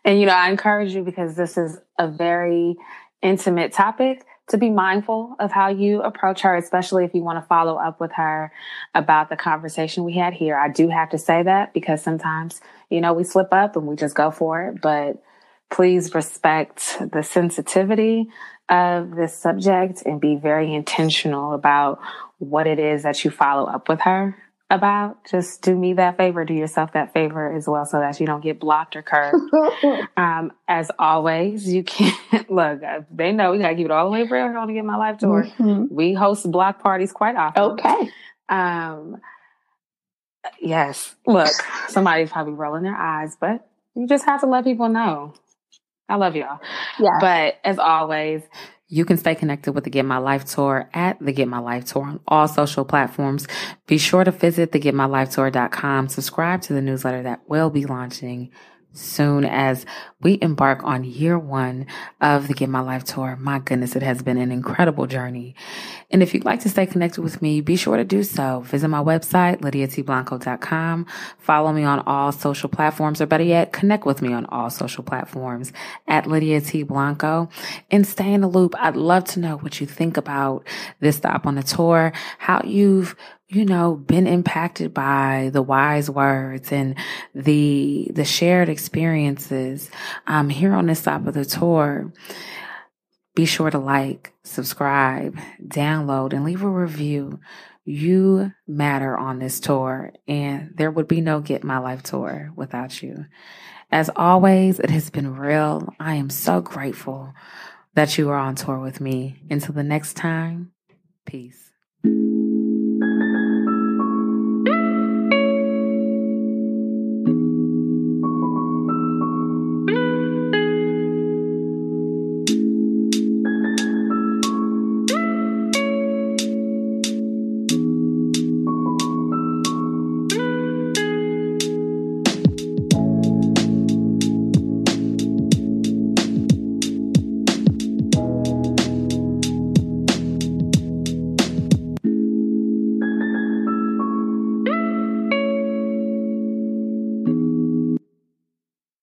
And, you know, I encourage you because this is a very intimate topic to be mindful of how you approach her, especially if you want to follow up with her about the conversation we had here. I do have to say that because sometimes, you know, we slip up and we just go for it, but please respect the sensitivity of this subject and be very intentional about what it is that you follow up with her about, just do me that favor, do yourself that favor as well, so that you don't get blocked or curved. um, as always, you can't look. Uh, they know we gotta keep it all the way real here on to get my life tour. Mm-hmm. We host block parties quite often. Okay. Um, yes. Look, somebody's probably rolling their eyes, but you just have to let people know. I love y'all. Yeah. But as always, you can stay connected with the Get My Life Tour at the Get My Life Tour on all social platforms. Be sure to visit the thegetmylifetour.com. Subscribe to the newsletter that will be launching soon as we embark on year one of the Get My Life Tour. My goodness, it has been an incredible journey. And if you'd like to stay connected with me, be sure to do so. Visit my website, lydiatblanco.com. Follow me on all social platforms, or better yet, connect with me on all social platforms at Lydia T. Blanco and stay in the loop. I'd love to know what you think about this stop on the tour, how you've you know, been impacted by the wise words and the, the shared experiences, um, here on this stop of the tour. Be sure to like, subscribe, download, and leave a review. You matter on this tour, and there would be no Get My Life tour without you. As always, it has been real. I am so grateful that you are on tour with me. Until the next time, peace.